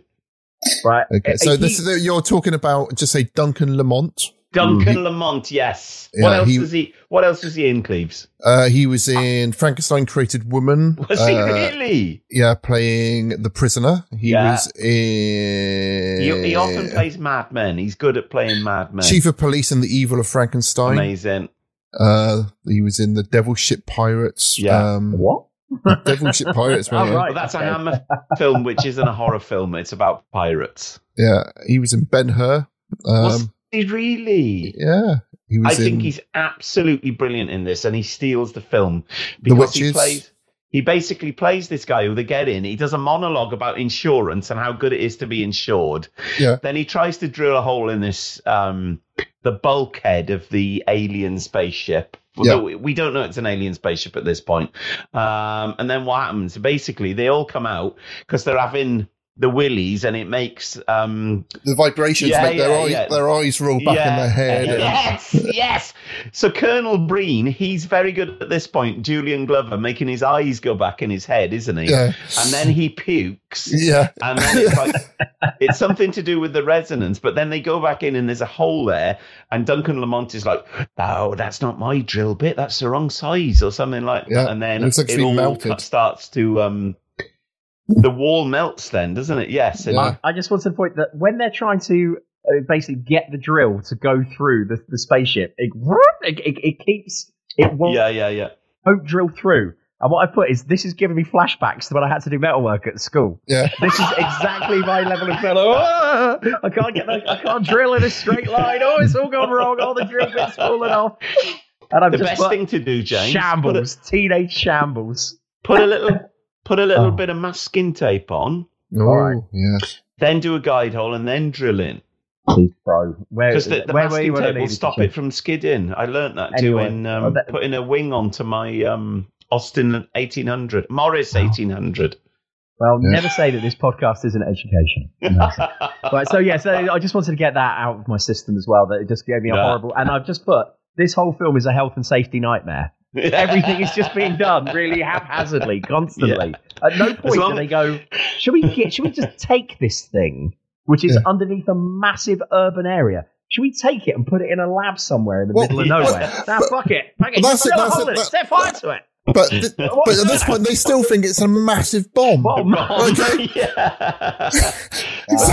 Right. Okay, so He- this is you're talking about. Just say Duncan Lamont. Duncan Lamont, yes. Yeah, what else he- is he? What else is he in, Cleves? Uh, he was in Frankenstein Created Woman. <laughs> Was he Uh, really? Yeah, playing the prisoner. He Yeah. was in. He, he often plays Mad Men. He's good at playing Mad Men. Chief of Police and the Evil of Frankenstein. Amazing. Uh, he was in the Devil Ship Pirates. Yeah. Um, What? Devil Ship <laughs> Pirates. Oh, man, yeah. right. Well, that's okay. a Hammer film, which isn't a horror film. It's about pirates. Yeah, he was in Ben Hur. Um, he really? yeah, he I in. think he's absolutely brilliant in this, and he steals the film The because he plays. He basically plays this guy who they get in. He does a monologue about insurance and how good it is to be insured. Yeah. Then he tries to drill a hole in this, um, the bulkhead of the alien spaceship. We- we don't know it's an alien spaceship at this point. Um, and then what happens? Basically, they all come out because they're having the willies, and it makes um, the vibrations Yeah, make their yeah, eyes yeah. their eyes roll back in their head. and- <laughs> Yes, yes. So Colonel Breen, he's very good at this point. Julian Glover making his eyes go back in his head, isn't he? Yeah. And then he pukes. Yeah. And then it's like it's something to do with the resonance, but then they go back in and there's a hole there, and Duncan Lamont is like, "Oh, that's not my drill bit. That's the wrong size, or something like." Yeah, And then it's it all melted. starts to um, the wall melts. Then doesn't it? Yes. And Yeah. I just want to point that when they're trying to uh, basically get the drill to go through the, the spaceship, it, <laughs> it, it, it keeps it won't, yeah, yeah, yeah. won't drill through. And what I put is this is giving me flashbacks to when I had to do metalwork at school. Yeah. <laughs> This is exactly my level of fellow. <laughs> Ah, I can't get the, I can't drill in a straight line. Oh, it's all gone wrong. All the drill bits falling off. And I've The just best thing to do, James, put a- shambles, teenage shambles. put a little put a little Oh. bit of masking tape on, Oh, Alright. yes. then do a guide hole, and then drill in Please, bro. Where, because the, the where were masking you when I tape will stop it from skidding. I learnt that Anyway, doing um, oh, that- putting a wing onto my um, Austin eighteen hundred Morris eighteen hundred. Well, never say that this podcast isn't education. <laughs> right, so yeah, so I just wanted to get that out of my system as well. That it just gave me a Yeah. horrible, and I've just put this whole film is a health and safety nightmare. Everything is just being done really haphazardly, <laughs> constantly. At no point long- do they go, "Should we get? Should we just take this thing, which is Yeah. underneath a massive urban area? Should we take it and put it in a lab somewhere in the Well, middle of yeah. nowhere? <laughs> Nah, fuck it, fuck it. Well, that's it, that's it, that- Set fire to it. But, <laughs> th- but at this point, they still think it's a massive bomb. <laughs> Okay. <laughs> yeah. Ah,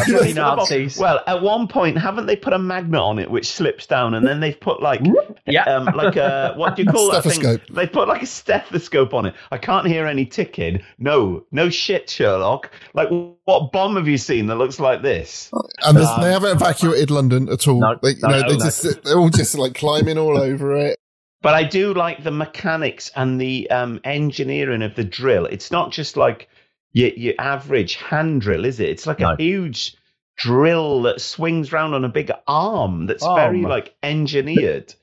bloody It's Nazis. Well, at one point, haven't they put a magnet on it which slips down, and then they've put like, Yeah. um, like a what do you call that Stethoscope. thing? They put like a stethoscope on it. I can't hear any ticking. No, no shit, Sherlock. Like, what bomb have you seen that looks like this? And there's- they haven't evacuated London at all. No, they, no, no, they no. just they're all just like climbing all over it. But I do like the mechanics and the um, engineering of the drill. It's not just like your, your average hand drill, is it? It's like No. a huge drill that swings round on a big arm that's Oh, very like engineered.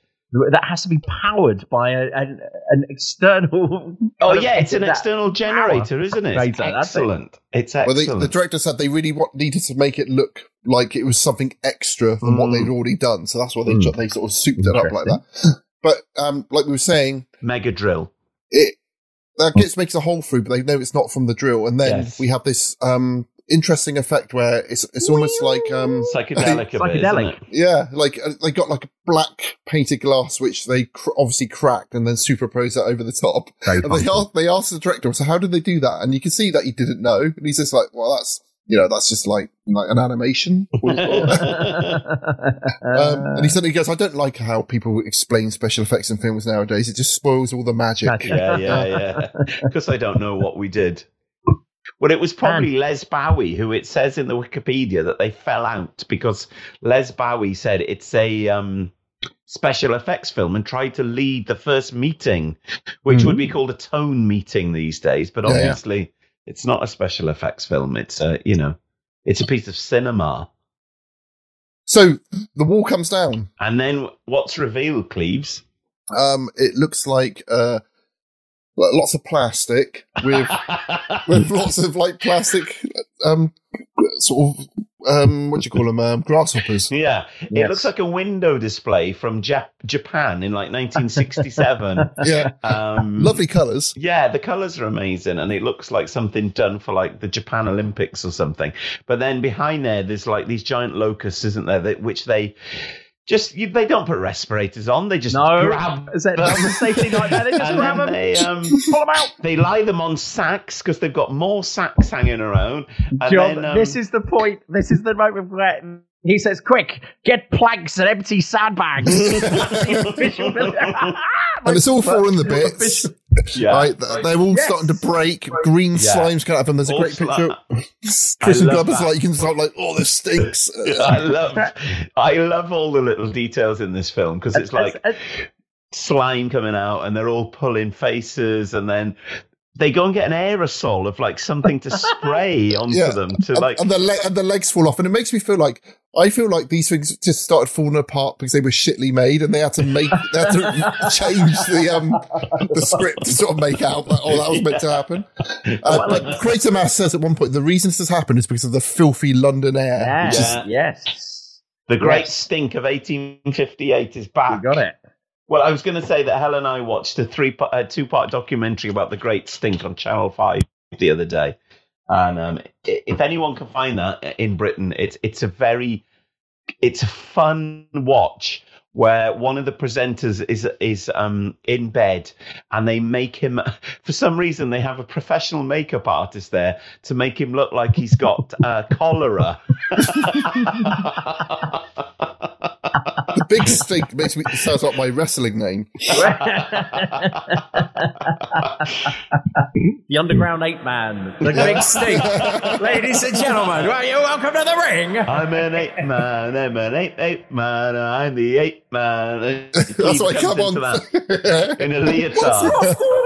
That has to be powered by a, an, an external. <laughs> Oh yeah, it's an external generator, isn't it? It's Generator, that's it. excellent. It's Well, excellent. the, the director said they really want, needed to make it look like it was something extra than what Mm. they'd already done. So that's why they Mm. they sort of souped it up like that. <laughs> But um, like we were saying, Mega drill. it that gets makes a hole through, but they know it's not from the drill. And then Yes. we have this um interesting effect where it's it's almost like um Psychedelic a Psychedelic. isn't yeah, like uh, they got like a black painted glass which they cr- obviously cracked and then superposed that over the top. Very And they functional. asked, they asked the director, so how did they do that? And you can see that he didn't know. And he's just like, well, that's you know, that's just like like an animation. <laughs> <laughs> Um, and he said, he goes, I don't like how people explain special effects in films nowadays. It just spoils all the magic. Magic. Yeah, yeah, yeah. <laughs> Because I don't know what we did. Well, it was probably Les Bowie who it says in the Wikipedia that they fell out because Les Bowie said it's a um, special effects film and tried to lead the first meeting, which would be called a tone meeting these days. But Yeah, yeah. It's not a special effects film. It's a you know, it's a piece of cinema. So the wall comes down. And then what's revealed, Cleves? Um, it looks like uh, lo- lots of plastic with <laughs> with lots of like plastic um sort of um what do you call them um grasshoppers. Yeah, it looks like a window display from Jap- Japan in like 1967. <laughs> Yeah, um, lovely colours. Yeah, the colors are amazing, and it looks like something done for like the Japan Olympics or something. But then behind there, there's like these giant locusts, isn't there? That, which they just you, they don't put respirators on; they just No, grab is it on the safety night? They just <laughs> and grab them, they um, <laughs> pull them out. they lie them on sacks because they've got more sacks hanging around. And John, then, um, this is the point. This is the moment where he says, "Quick, get planks and empty sandbags." The official military- And it's all falling the bits. yeah. Right, they're all Yes. starting to break. Green Yeah. slime's coming out of them. There's a All great picture. sli- Chris and love Gubba's like you can start like, oh, this stinks. <laughs> I love, I love all the little details in this film because it's like slime coming out and they're all pulling faces and then they go and get an aerosol of like something to spray <laughs> onto Yeah. them to and, like and the le- and the legs fall off, and it makes me feel like I feel like these things just started falling apart because they were shitly made, and they had to make they had to <laughs> change the um the script to sort of make out that oh that was meant to happen. <laughs> Uh, but Quatermass says at one point the reason this has happened is because of the filthy London air. yes, Yeah. yes, the great Yes. stink of 1858 is you back. got it. Well, I was going to say that Helen and I watched a three uh, two part documentary about the Great Stink on Channel Five the other day, and um, if anyone can find that in Britain, it's it's a very it's a fun watch where one of the presenters is is um in bed and they make him <laughs> for some reason they have a professional makeup artist there to make him look like he's got uh, cholera <laughs> The big stink makes me sounds like my wrestling name. <laughs> the underground ape man, the big stink, ladies and gentlemen. Well, you welcome to the ring. I'm an ape man. I'm an ape ape man. I'm the ape man. That's why I come on. That <laughs> in a leotard.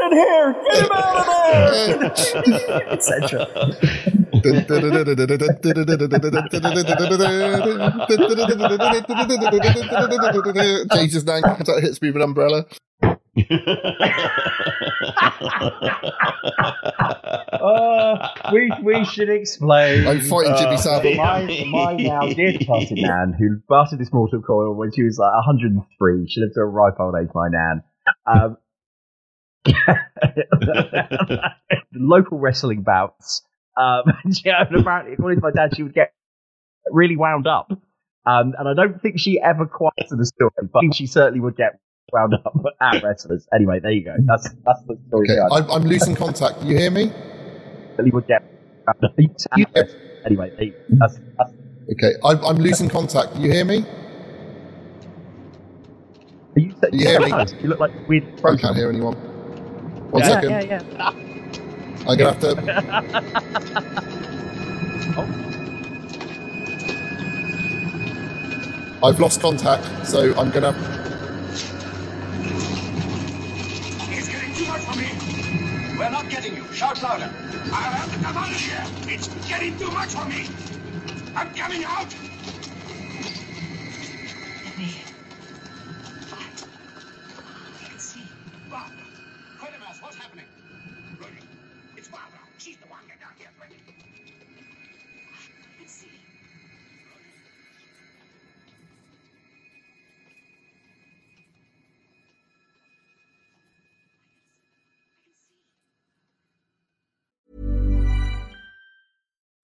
in here? Get him out of there, <laughs> Jesus name comes out, hits me with an umbrella. Uh, we we should explain. I'm fighting Jimmy Savile. My, my now dear departed nan, who started this mortal coil when she was like 103. She lived to a ripe old age, my nan. Um, <laughs> local wrestling bouts. Um, <laughs> yeah, and apparently, according to my dad, she would get really wound up. Um, and I don't think she ever quite to the story, but she certainly would get wound up <laughs> at wrestlers. Anyway, there you go. That's that's the story. Okay. I'm, I'm losing contact. You hear me? Certainly would get wound up at wrestlers. Anyway, there you go. That's, that's Okay, I'm, I'm losing contact. You hear me? you, You hear me? You look like weird. I can't hear anyone. One yeah, second. yeah, yeah. I'm gonna have to. <laughs> I've lost contact, so I'm gonna. It's getting too much for me. We're not getting you. Shout louder. I'll have to come out of here. It's getting too much for me. I'm coming out.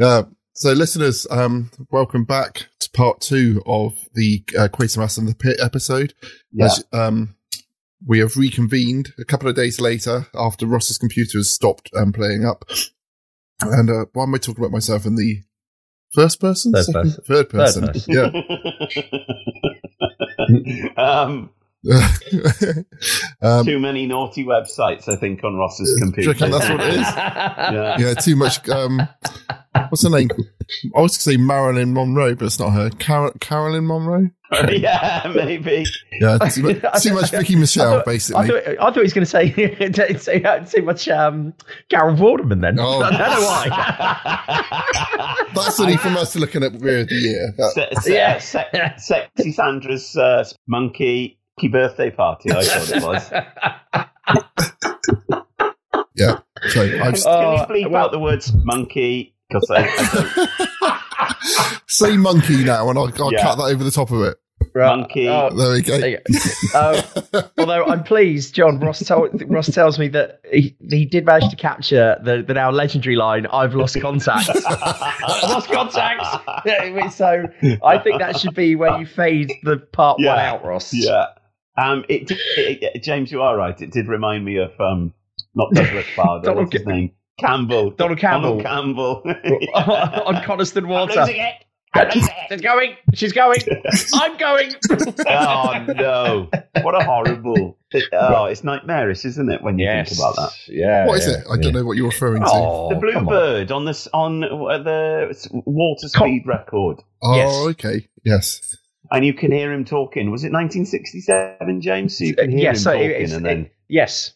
Uh, so, listeners, um, welcome back to part two of the uh, Quatermass and the Pit episode. Yeah. As, um, we have reconvened a couple of days later after Ross's computer has stopped um, playing up. And uh, why am I talking about myself in the first person? Third Second- person. Third person. Third person. Yeah. <laughs> um, <laughs> um, too many naughty websites, I think, on Ross's do computer. you that's what it is? <laughs> yeah. yeah, too much. Um, what's her name? I was going to say Marilyn Monroe, but it's not her. Carol- Carolyn Monroe? <laughs> yeah, maybe. Yeah, too, mu- too much Vicki Michelle, I thought, basically. I thought, I thought he was going to say, say too much um, Carol Vorderman then. Oh. I don't know why. That's only from us looking at Weird of the Year. That- Se- se- Yeah. se- sexy Sandra's uh, monkey monkey birthday party, I thought it was. <laughs> yeah. So I've Can you bleep out the words monkey? Because I, I <laughs> say monkey now, and I'll, I'll Yeah. cut that over the top of it. Right. Monkey. Oh, There we go. there go. Uh, <laughs> although I'm pleased, John Ross, told, Ross tells me that he, he did manage to capture the, the now legendary line, "I've lost contact." I've lost contact. So I think that should be where you fade the part one out, Ross. yeah. Um, it, did- it, it- James, you are right. It did remind me of um, not Douglas <laughs> Bader. Donald what's his name? Campbell. Donald Campbell. Donald Campbell. <laughs> on Coniston Water. losing it. She's going. She's going. <laughs> I'm going. oh no! What a horrible. Oh, it's nightmarish, isn't it? When you Yes. think about that. Yeah. What is it? I don't know what you're referring to. Oh, the blue come on. bird on this on uh, the water speed record, Oh, Yes. okay. Yes. And you can hear him talking. Was it 1967, James? So you can hear yes, him so talking, it's, and then it- yes.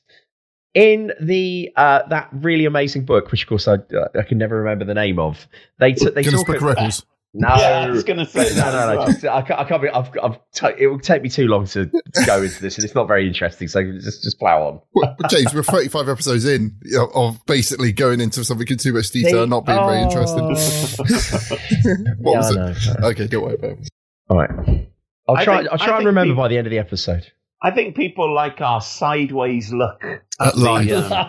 In the uh, that really amazing book, which of course I I can never remember the name of, they t- they Guinness talk Book of No, Yeah, I was gonna say no, no, no. well. Just, I, can't, I can't be. I've, I've t- it will take me too long to go into this, and it's not very interesting. So just just plow on. But, but James, we're 35 episodes in you know, of basically going into something in too much detail and not being very interesting. <laughs> what Yeah, was I it? know. Okay, don't worry about it. All right. I'll try. think- I'll try and remember people- by the end of the episode. I think people like our sideways look at, At the, um,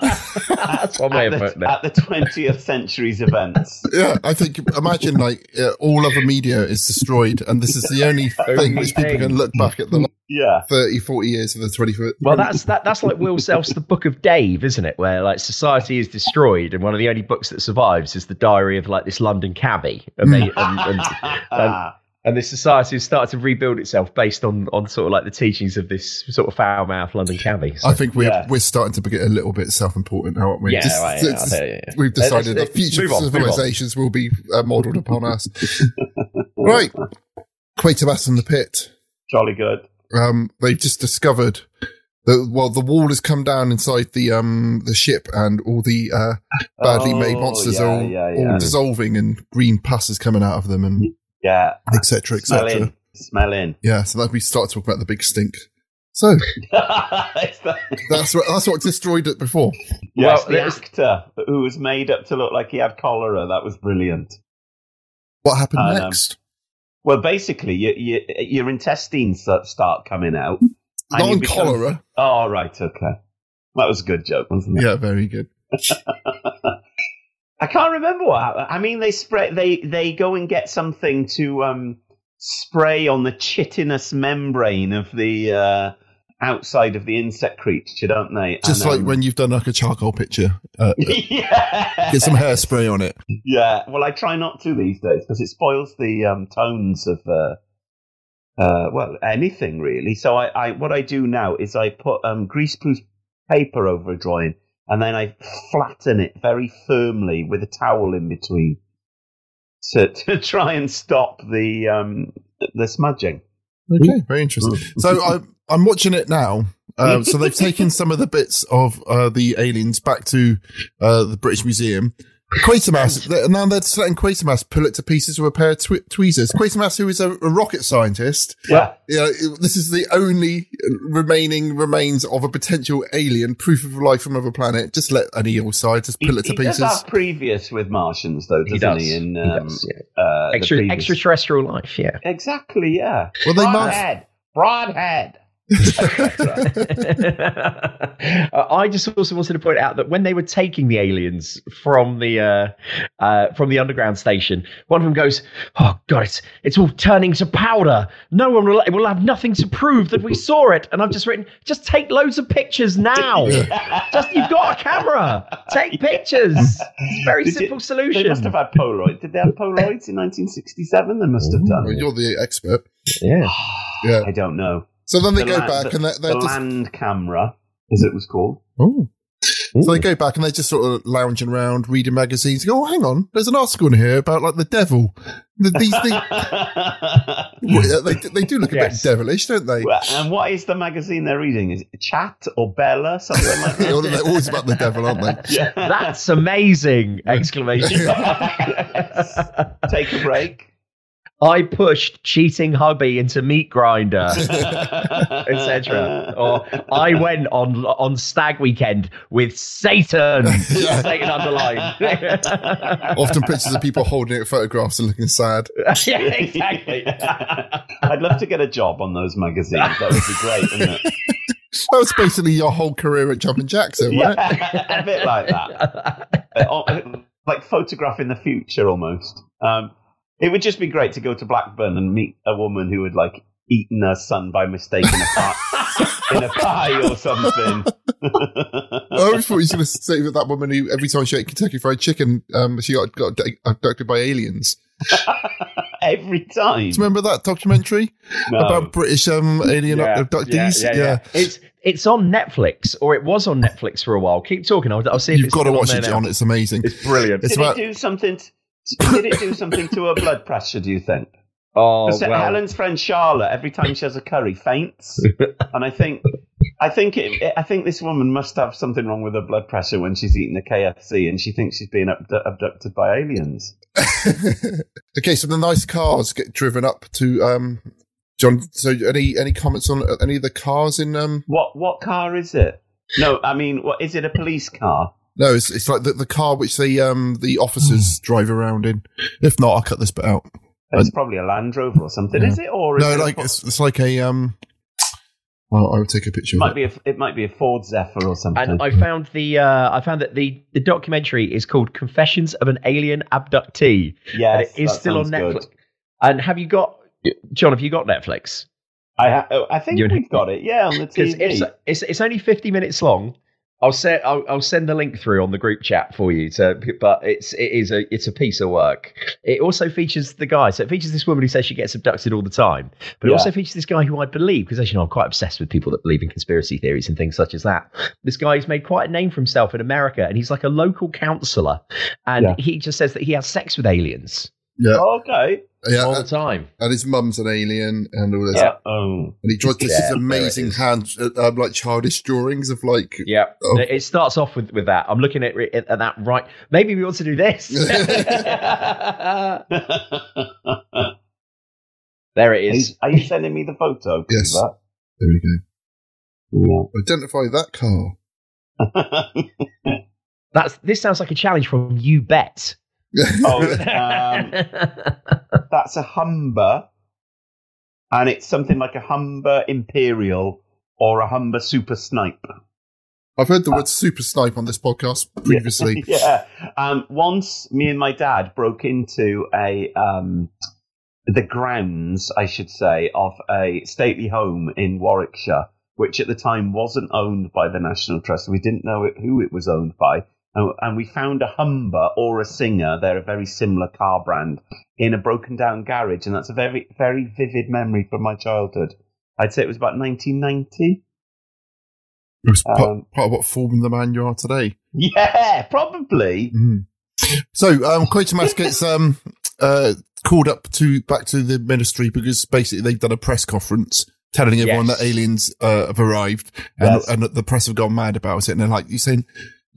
That's one way at, of the, putting it. at the 20th century's events. Yeah, I think imagine like uh, all other media is destroyed, and this is the only <laughs> thing which people can look back at the last Yeah. 30, 40 years of the 21st. Well, that's that. That's like Will Self's The Book of Dave, isn't it? Where like society is destroyed, and one of the only books that survives is the diary of like this London cabbie, and they and, and, and, <laughs> and this society has started to rebuild itself based on on sort of like the teachings of this sort of foul mouth London cabbie. So- I think we're Yeah. we're starting to get a little bit self-important now, aren't we? Yeah, Just- right, yeah, it's- I tell you, yeah. We've decided let's- that future on, civilizations will be uh, modelled upon us. <laughs> right, Quatermass in the Pit. Jolly good. Um, they've just discovered that well, the wall has come down inside the um the ship, and all the uh, badly made Oh, monsters yeah, are all, yeah, yeah. all dissolving, and green pus is coming out of them, and Yeah. etc. Smell etc. in. Smell in. Yeah, so that we start talking about the big stink. So <laughs> that's what that's what destroyed it before. yes, Well, the there's- actor who was made up to look like he had cholera. That was brilliant. What happened And, um, next? Well, basically, you, you, your intestines start- start coming out. and Not on become- cholera. Oh, right, okay. That was a good joke, wasn't it? Yeah, very good. <laughs> I can't remember what happened. I mean, they spray. They they go and get something to um, spray on the chitinous membrane of the uh, outside of the insect creature, don't they? Just And, like um, when you've done like a charcoal picture, <laughs> uh, yeah, get some hairspray on it. yeah. Well, I try not to these days because it spoils the um, tones of uh, uh, well anything really. So I, I what I do now is I put um, greaseproof paper over a drawing and then I flatten it very firmly with a towel in between to <laughs> to try and stop the um, the smudging. Okay, very interesting. So I'm I'm watching it now. Um, so they've <laughs> taken some of the bits of uh, the aliens back to uh, the British Museum. Quatermass, they- now they're letting Quatermass pull it to pieces with a pair of twi- tweezers. Quatermass, who is a, a rocket scientist, Yeah. you know, this is the only remaining remains of a potential alien, proof of life from another planet. Just let an eel side just pull it to he does pieces. have previous with Martians, though, doesn't he? does. In, He um, does, uh, Extra, extraterrestrial life, yeah. Exactly, yeah. Well, they must- Broadhead. Broadhead. <laughs> Uh, I just also wanted to point out that when they were taking the aliens from the uh, uh, from the underground station, one of them goes, "Oh God, it's it's all turning to powder. No one will will have nothing to prove that we saw it." And I've just written, "Just take loads of pictures now. <laughs> just you've got a camera, take pictures. It's a very Did you- simple solution." They must have had Polaroid. Did they have Polaroids in 1967? They must have Well, done. you're the expert. Yeah. <sighs> Yeah. I don't know. So then they The go la- back the, and they're, they're the just land camera, as it was called. Oh. So they go back and they're just sort of lounging around, reading magazines. Go, oh, hang on, there's an article in here about like the devil. The, these things, <laughs> Well, they, they do look a Yes. bit devilish, don't they? Well, and what is the magazine they're reading? Is it Chat or Bella? Something like that. <laughs> they're always about the devil, aren't they? <laughs> Yeah. That's amazing! Exclamation. Take a break. I pushed cheating hubby into meat grinder, <laughs> etc. Or I went on on stag weekend with Satan. <laughs> Satan underlined. <laughs> Often pictures of people holding it, photographs and looking sad. yeah, exactly. I'd love to get a job on those magazines. That would be great, wouldn't it? That was basically your whole career at Jumping Jackson, right? Yeah, a bit like that. Uh, oh, like photographing the future almost. Um, it would just be great to go to Blackburn and meet a woman who would like eaten her son by mistake in a pie, <laughs> in a pie or something. I always thought he was going to say that that woman who every time she ate Kentucky Fried Chicken, um, she got, got abducted by aliens. <laughs> Every time. Do you remember that documentary No. about British um, alien Yeah, abductees? yeah, yeah, yeah. It's it's on Netflix, or it was on Netflix for a while. Keep talking. I'll, I'll see if You've it's got to watch it, there John. now. It's amazing. It's brilliant. It's did about it do something? t- did it do something to her blood pressure? Do you think? Oh, Because well. Helen's friend Charlotte, every time she has a curry, faints, and I think, I think it, it- I think this woman must have something wrong with her blood pressure when she's eating a KFC, and she thinks she's being abdu- abducted by aliens. <laughs> okay. So the nice cars get driven up to um, John. So any any comments on any of the cars in um? What what car is it? No, I mean, what is it? A police car? No, it's, it's like the, the car which the um the officers drive around in. If not, I'll cut this bit out. It's probably a Land Rover or something, Yeah. is it? Or is no, it like Fo- it's, it's like a um. Well, I will take a picture. it of might be a, it might be a Ford Zephyr or something. And I found the uh, I found that the, the documentary is called Confessions of an Alien Abductee. Yes, and it is that still on Netflix. good. And have you got John? Have you got Netflix? I ha- oh, I think You'd- we've got it. Yeah, on the <laughs> 'Cause TV. It's, it's it's only fifty minutes long. I'll send I'll, I'll send the link through on the group chat for you. To, but it's it is a it's a piece of work. It also features the guy. So it features this woman who says she gets abducted all the time. But it also features this guy who I believe, because as you know, I'm quite obsessed with people that believe in conspiracy theories and things such as that. This guy has made quite a name for himself in America, and he's like a local counsellor, and Yeah. he just says that he has sex with aliens Yeah. Oh, okay. Yeah, all the time. and his mum's an alien and all this. Yeah. Oh. And he draws this Yeah, amazing hand, uh, um, like childish drawings of like. Yeah, Oh. it starts off with, with that. I'm looking at, at, at that right. Maybe we want to do this. <laughs> there it is. Are you sending me the photo? Yes. Of There we go. that? Identify that car. <laughs> That's this sounds like a challenge from you bet. Oh, um, <laughs> that's a Humber, and it's something like a Humber Imperial or a Humber Super Snipe. I've heard the word super snipe on this podcast <laughs> previously. <laughs> yeah. Um, once me and my dad broke into a um, the grounds, I should say, of a stately home in Warwickshire, which at the time wasn't owned by the National Trust. We didn't know it, who it was owned by. And, and we found a Humber or a Singer, they're a very similar car brand, in a broken down garage. And that's a very, very vivid memory from my childhood. I'd say it was about 1990. It was part, Um, part of what formed the man you are today. Yeah, probably. Mhm. So, um, Quatermass <laughs> gets um, uh, called up to back to the ministry because basically they've done a press conference telling everyone Yes. that aliens uh, have arrived, and, Yes. and the press have gone mad about it. And they're like, "You saying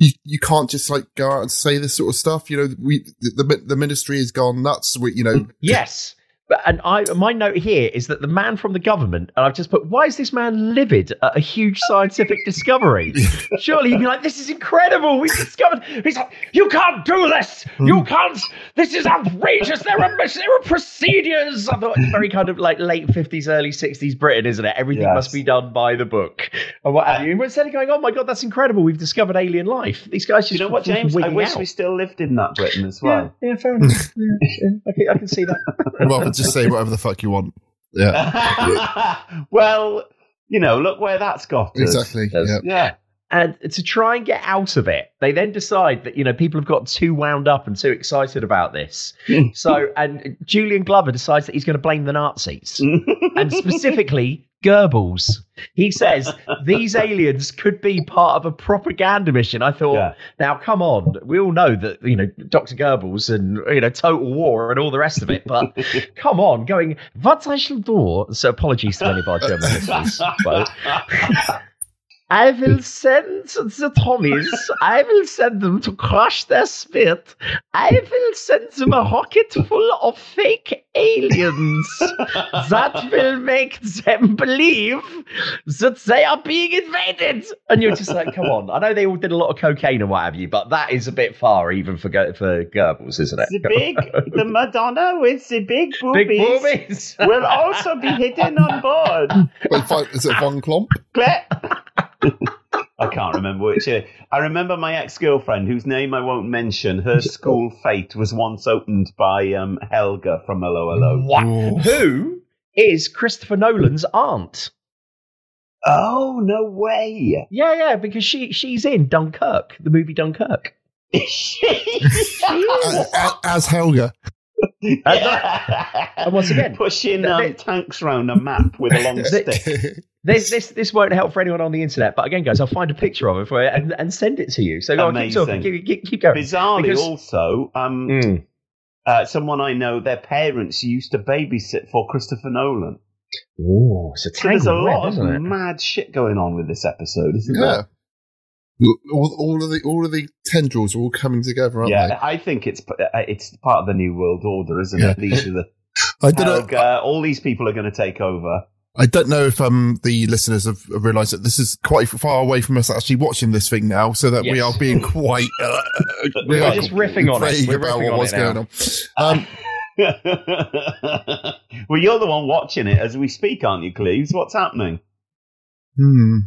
you you can't just like go out and say this sort of stuff? You know, we the the, ministry has gone nuts. We, you know, mm, Yes. But, and I, my note here is that the man from the government, and I've just put, why is this man livid at a huge scientific discovery? <laughs> Surely he'd be like, this is incredible. We've discovered. He's like, you can't do this. Hmm. You can't. This is outrageous. There are, there are procedures. I thought it's very kind of like late 50s, early 60s Britain, isn't it? Everything Yes. must be done by the book. And what have you. And instead of going, oh my God, that's incredible. We've discovered alien life. These guys just You know what, James? I wish out. we still lived in that Britain as well. yeah, fair enough. <laughs> Yeah, yeah, I, can, I can see that. well, just say whatever the fuck you want. Yeah, <laughs> well, you know, look where that's got us. exactly. Yeah. Yeah. And to try and get out of it, they then decide that, you know, people have got too wound up and too excited about this. <laughs> so, and Julian Glover decides that he's going to blame the Nazis <laughs> and specifically Goebbels. He says <laughs> these aliens could be part of a propaganda mission. I thought, Yeah. now come on, we all know that, you know, Dr. Goebbels and, you know, Total War and all the rest of it, but <laughs> come on, going, what I shall er do. So apologies to any of our German listeners. <laughs> but- I will send the Tommies. I will send them to crush their spirit. I will send them a rocket full of fake aliens that will make them believe that they are being invaded. And you're just like, come on. I know they all did a lot of cocaine and what have you, but that is a bit far even for Go- for Goebbels, isn't it? The big, the Madonna with the big <laughs> boobies, Big boobies. will also be hidden on board. Wait, is it Van Klomp? Claire. I can't remember which. uh, I remember my ex girlfriend, whose name I won't mention. Her school fate was once opened by um, Helga from 'Allo 'Allo. What? Who? is Christopher Nolan's aunt. Oh no way! Yeah, yeah, because she she's in Dunkirk, the movie Dunkirk. <laughs> as, as Helga. And once again, pushing um, tanks around a map with a long <laughs> stick. This this this won't help for anyone on the internet, but again, guys, I'll find a picture of it for you and, and send it to you. So go on, keep talking, keep, keep, keep going. Bizarrely, Because- also, um, uh, someone I know, their parents used to babysit for Christopher Nolan. Oh, it's a So there's a tangled web, lot of mad shit going on with this episode, isn't Yeah. there? All, all of the all of the tendrils are all coming together, aren't Yeah, I think it's uh, it's part of the new world order, isn't Yeah. it? These are the <laughs> I don't know- all these people are going to take over. I don't know if um the listeners have, have realised that this is quite far away from us actually watching this thing now, so that we are being quite uh, <laughs> we We're just riffing on it. We're about riffing what on was it now. going on. Um, <laughs> well, you're the one watching it as we speak, aren't you, Cleves? What's happening? hmm,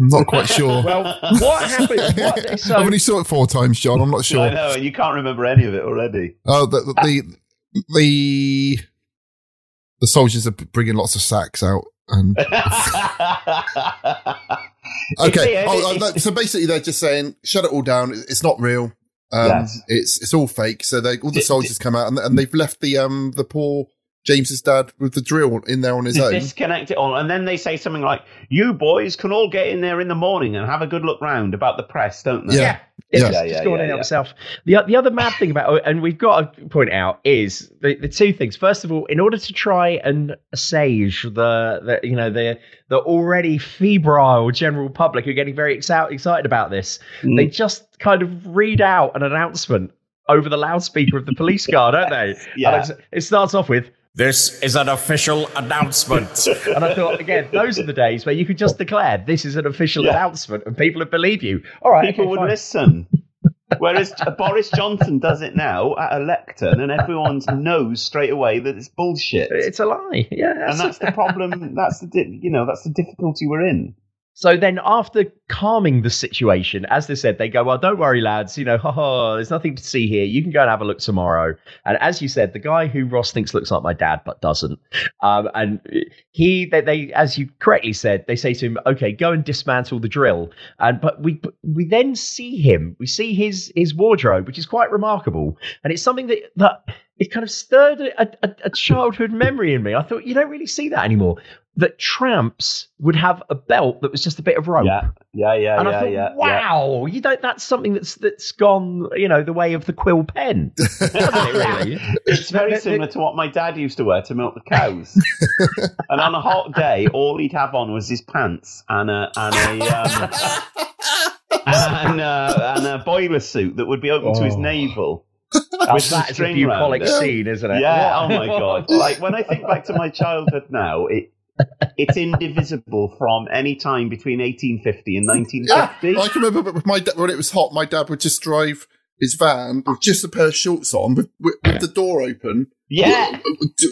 I'm not quite sure. well, <laughs> what happened? What, so, I've only saw it four times, John. I'm not sure. I know, and you can't remember any of it already. Oh, the the the the soldiers are bringing lots of sacks out, and <laughs> okay. Oh, oh, no, so basically, they're just saying, "Shut it all down. It's not real. Um, Yes. It's it's all fake." So they all the soldiers come out, and, and they've left the um the poor James's dad with the drill in there on his own. disconnect it all. And then they say something like, You boys can all get in there in the morning and have a good look round about the press, don't they? Yeah. It's Yeah. just Yeah, going yeah, in yeah. himself. The the other mad thing about, oh, and we've got to point out, is the, the two things. First of all, in order to try and assuage the, the you know the the already febrile general public who are getting very exci- excited about this, Mm. they just kind of read out an announcement over the loudspeaker of the police car, don't they? <laughs> Yeah. And it starts off with. This is an official announcement. <laughs> And I thought, again, those are the days where you could just declare this is an official announcement and people would believe you. All right, People okay, would fine. listen. Whereas Boris Johnson does it now at a lectern, and everyone knows straight away that it's bullshit. It's a lie. Yeah, and that's the problem. That's the di- you know that's the difficulty we're in. So then, after calming the situation, as they said, they go, "Well, don't worry, lads. You know, <laughs> ha ha. There's nothing to see here. You can go and have a look tomorrow." And as you said, the guy who Ross thinks looks like my dad but doesn't, um, and he, they, they, as you correctly said, they say to him, "Okay, go and dismantle the drill." And but we we then see him. We see his his wardrobe, which is quite remarkable, and it's something that that it kind of stirred a, a, a childhood memory in me. I thought you don't really see that anymore. That tramps would have a belt that was just a bit of rope. Yeah, yeah, yeah, and yeah, I thought, yeah. wow, you don't. That's something that's that's gone, you know, the way of the quill pen, <laughs> it? Really? It's very similar to what my dad used to wear to milk the cows. <laughs> and on a hot day, all he'd have on was his pants and a and a um, and, a, and a boiler suit that would be open to his Oh. navel. Oh, with some that is a string round bucolic scene, isn't it? Yeah. What? Oh <laughs> my god! Like when I think back to my childhood now, it it's indivisible from any time between 1850 and 1950. Yeah, I can remember with my when it was hot, my dad would just drive his van with just a pair of shorts on, with, with, with the door open. Yeah.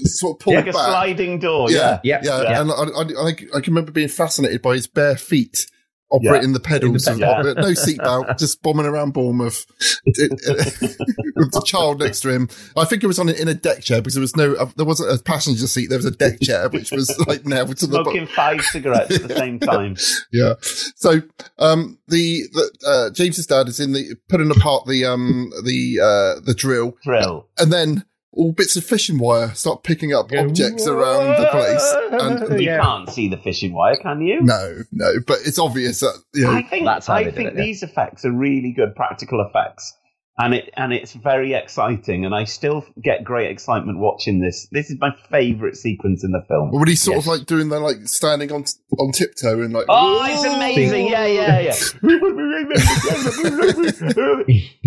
sort of pull like it a sliding door. yeah, Yeah, yeah, And I, I, I, I can remember being fascinated by his bare feet operating the pedals, In and the pedal. no seatbelt, <laughs> just bombing around Bournemouth <laughs> with the child next to him. I think it was on a, in a deck chair because there was no, uh, there wasn't a passenger seat. There was a deck <laughs> chair which was like nailed to the. Smoking five cigarettes at the same time. Yeah. So um, the, the uh, James's dad is in the putting apart the um the uh, the drill drill, and then all bits of fishing wire start picking up objects around the place. And, and <laughs> you can't see the fishing wire, can you? no, no, but it's obvious that you know. I think I think these effects are really good practical effects, and it and it's very exciting. And I still get great excitement watching this. This is my favourite sequence in the film. when he's sort of like doing the like standing on on tiptoe and like Oh, it's amazing! Yeah, yeah, yeah.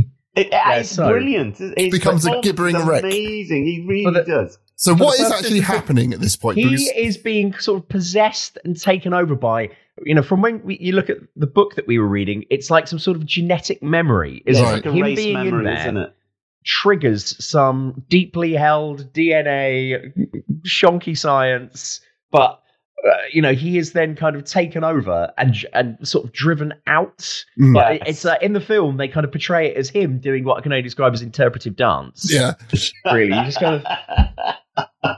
<laughs> <laughs> It, it's so- brilliant. It's becomes a gibbering is wreck. Amazing. He really does. So For what the is actually of happening at this point? He Because- is being sort of possessed and taken over by, you know, from when we, you look at the book that we were reading, it's like some sort of genetic memory. Isn't Yeah, it? like a Him race being in memory, there isn't it? triggers some deeply held DNA, shonky science, but. Uh, you know, he is then kind of taken over and and sort of driven out. Mm. But it's uh, in the film they kind of portray it as him doing what I can only describe as interpretive dance. Yeah, really, you just kind of <laughs>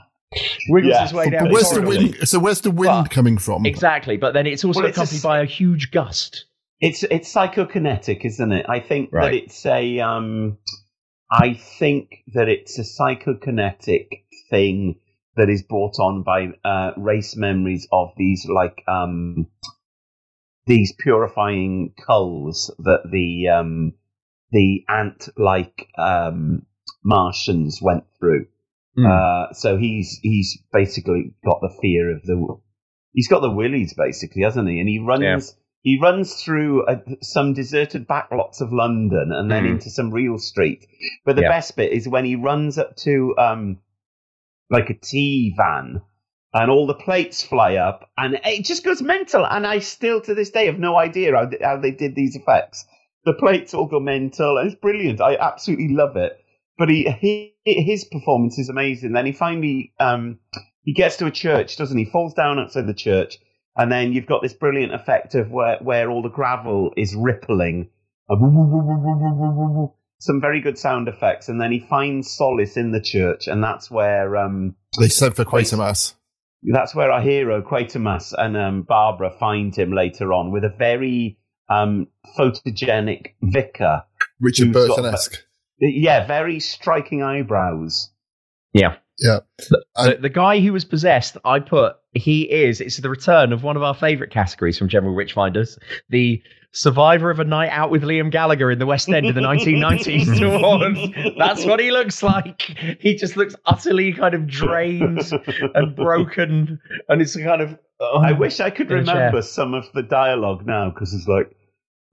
wiggles Yeah. his way But down. where's the corridor. wind? So where's the wind coming from? Exactly, but then it's also Well, it's accompanied s- by a huge gust. It's it's psychokinetic, isn't it? I think that it's a um I think that it's a psychokinetic thing that is brought on by uh, race memories of these like um these purifying culls that the um the ant like um Martians went through. Hmm. Uh, so he's he's basically got the fear of the he's got the willies basically, hasn't he? And he runs he runs through uh some deserted backlots of London and then Mm. into some real street. But the Yeah. best bit is when he runs up to um like a tea van and all the plates fly up and it just goes mental and I still to this day have no idea how, how they did these effects. The plates all go mental and it's brilliant. I absolutely love it. But he, he his performance is amazing. Then he finally um he gets to a church, doesn't he? Falls down outside the church and then you've got this brilliant effect of where, where all the gravel is rippling. Some very good sound effects, and then he finds solace in the church, and that's where um, They sent for Quatermass. that's where our hero Quatermass and um, Barbara find him later on with a very um, photogenic vicar, Richard who's got- Burton-esque. Yeah, very striking eyebrows. Yeah. Yeah. The, the guy who was possessed, I put, he is, it's the return of one of our favourite categories from General Witchfinders, the survivor of a night out with Liam Gallagher in the West End in the 1990s <laughs> towards. That's what he looks like. He just looks utterly kind of drained and broken, and it's kind of. oh, I wish I could in chair. remember some of the dialogue now because it's like. <laughs>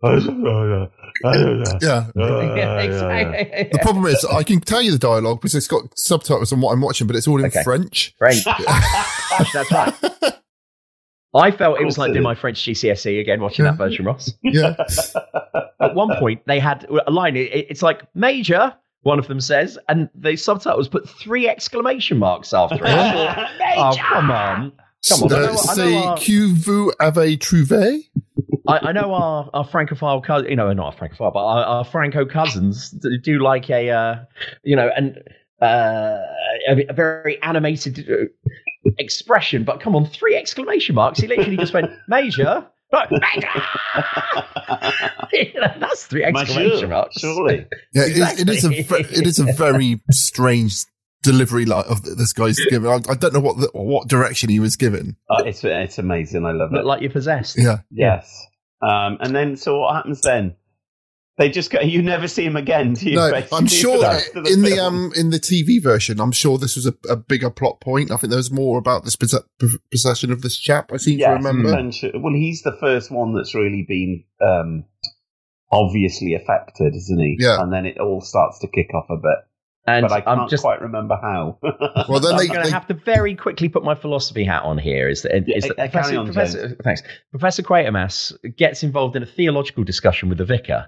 Oh, oh, "Oh, yeah. Yeah. Oh, <laughs> the problem is, I can tell you the dialogue because it's got subtitles on what I'm watching, but it's all in Okay. French. French. That's right. I felt it was like doing my French GCSE again, watching that version, Ross. Yeah. <laughs> At one point, they had a line. It, it's like Major. One of them says, and the subtitles put three exclamation marks after it. oh, come on. Come on. I know, Uh, say, our, que vous avez trouvé? I, I know our, our Francophile cousins, you know, not our Francophile, but our, our Franco cousins do do like a, uh, you know, and uh, a, a very animated uh, expression. But come on, three exclamation marks. He literally just went, <laughs> Major. Look, Major! <laughs> <laughs> You know, That's three exclamation Monsieur, marks. surely. Yeah, it- it is a Exactly. ve- it is a very strange delivery like of this guy's given. I, I don't know what the, what direction he was given. Uh, it's it's amazing. I love it. Look like you're possessed. Yeah, Yes. Um, and then, so what happens then? They just go. You never see him again. Do you? no, basically, I'm sure the in the um in the TV version, I'm sure this was a, a bigger plot point. I think there was more about this posse- possession of this chap. I seem to remember. Well, he's the first one that's really been um, obviously affected, isn't he? Yeah. And then it all starts to kick off a bit. And but I can't I'm just quite remember how. <laughs> Well, then I'm they, going they to have to very quickly put my philosophy hat on here. Is that, is that uh, Professor, on, Professor, thanks. Professor Quatermass gets involved in a theological discussion with the vicar.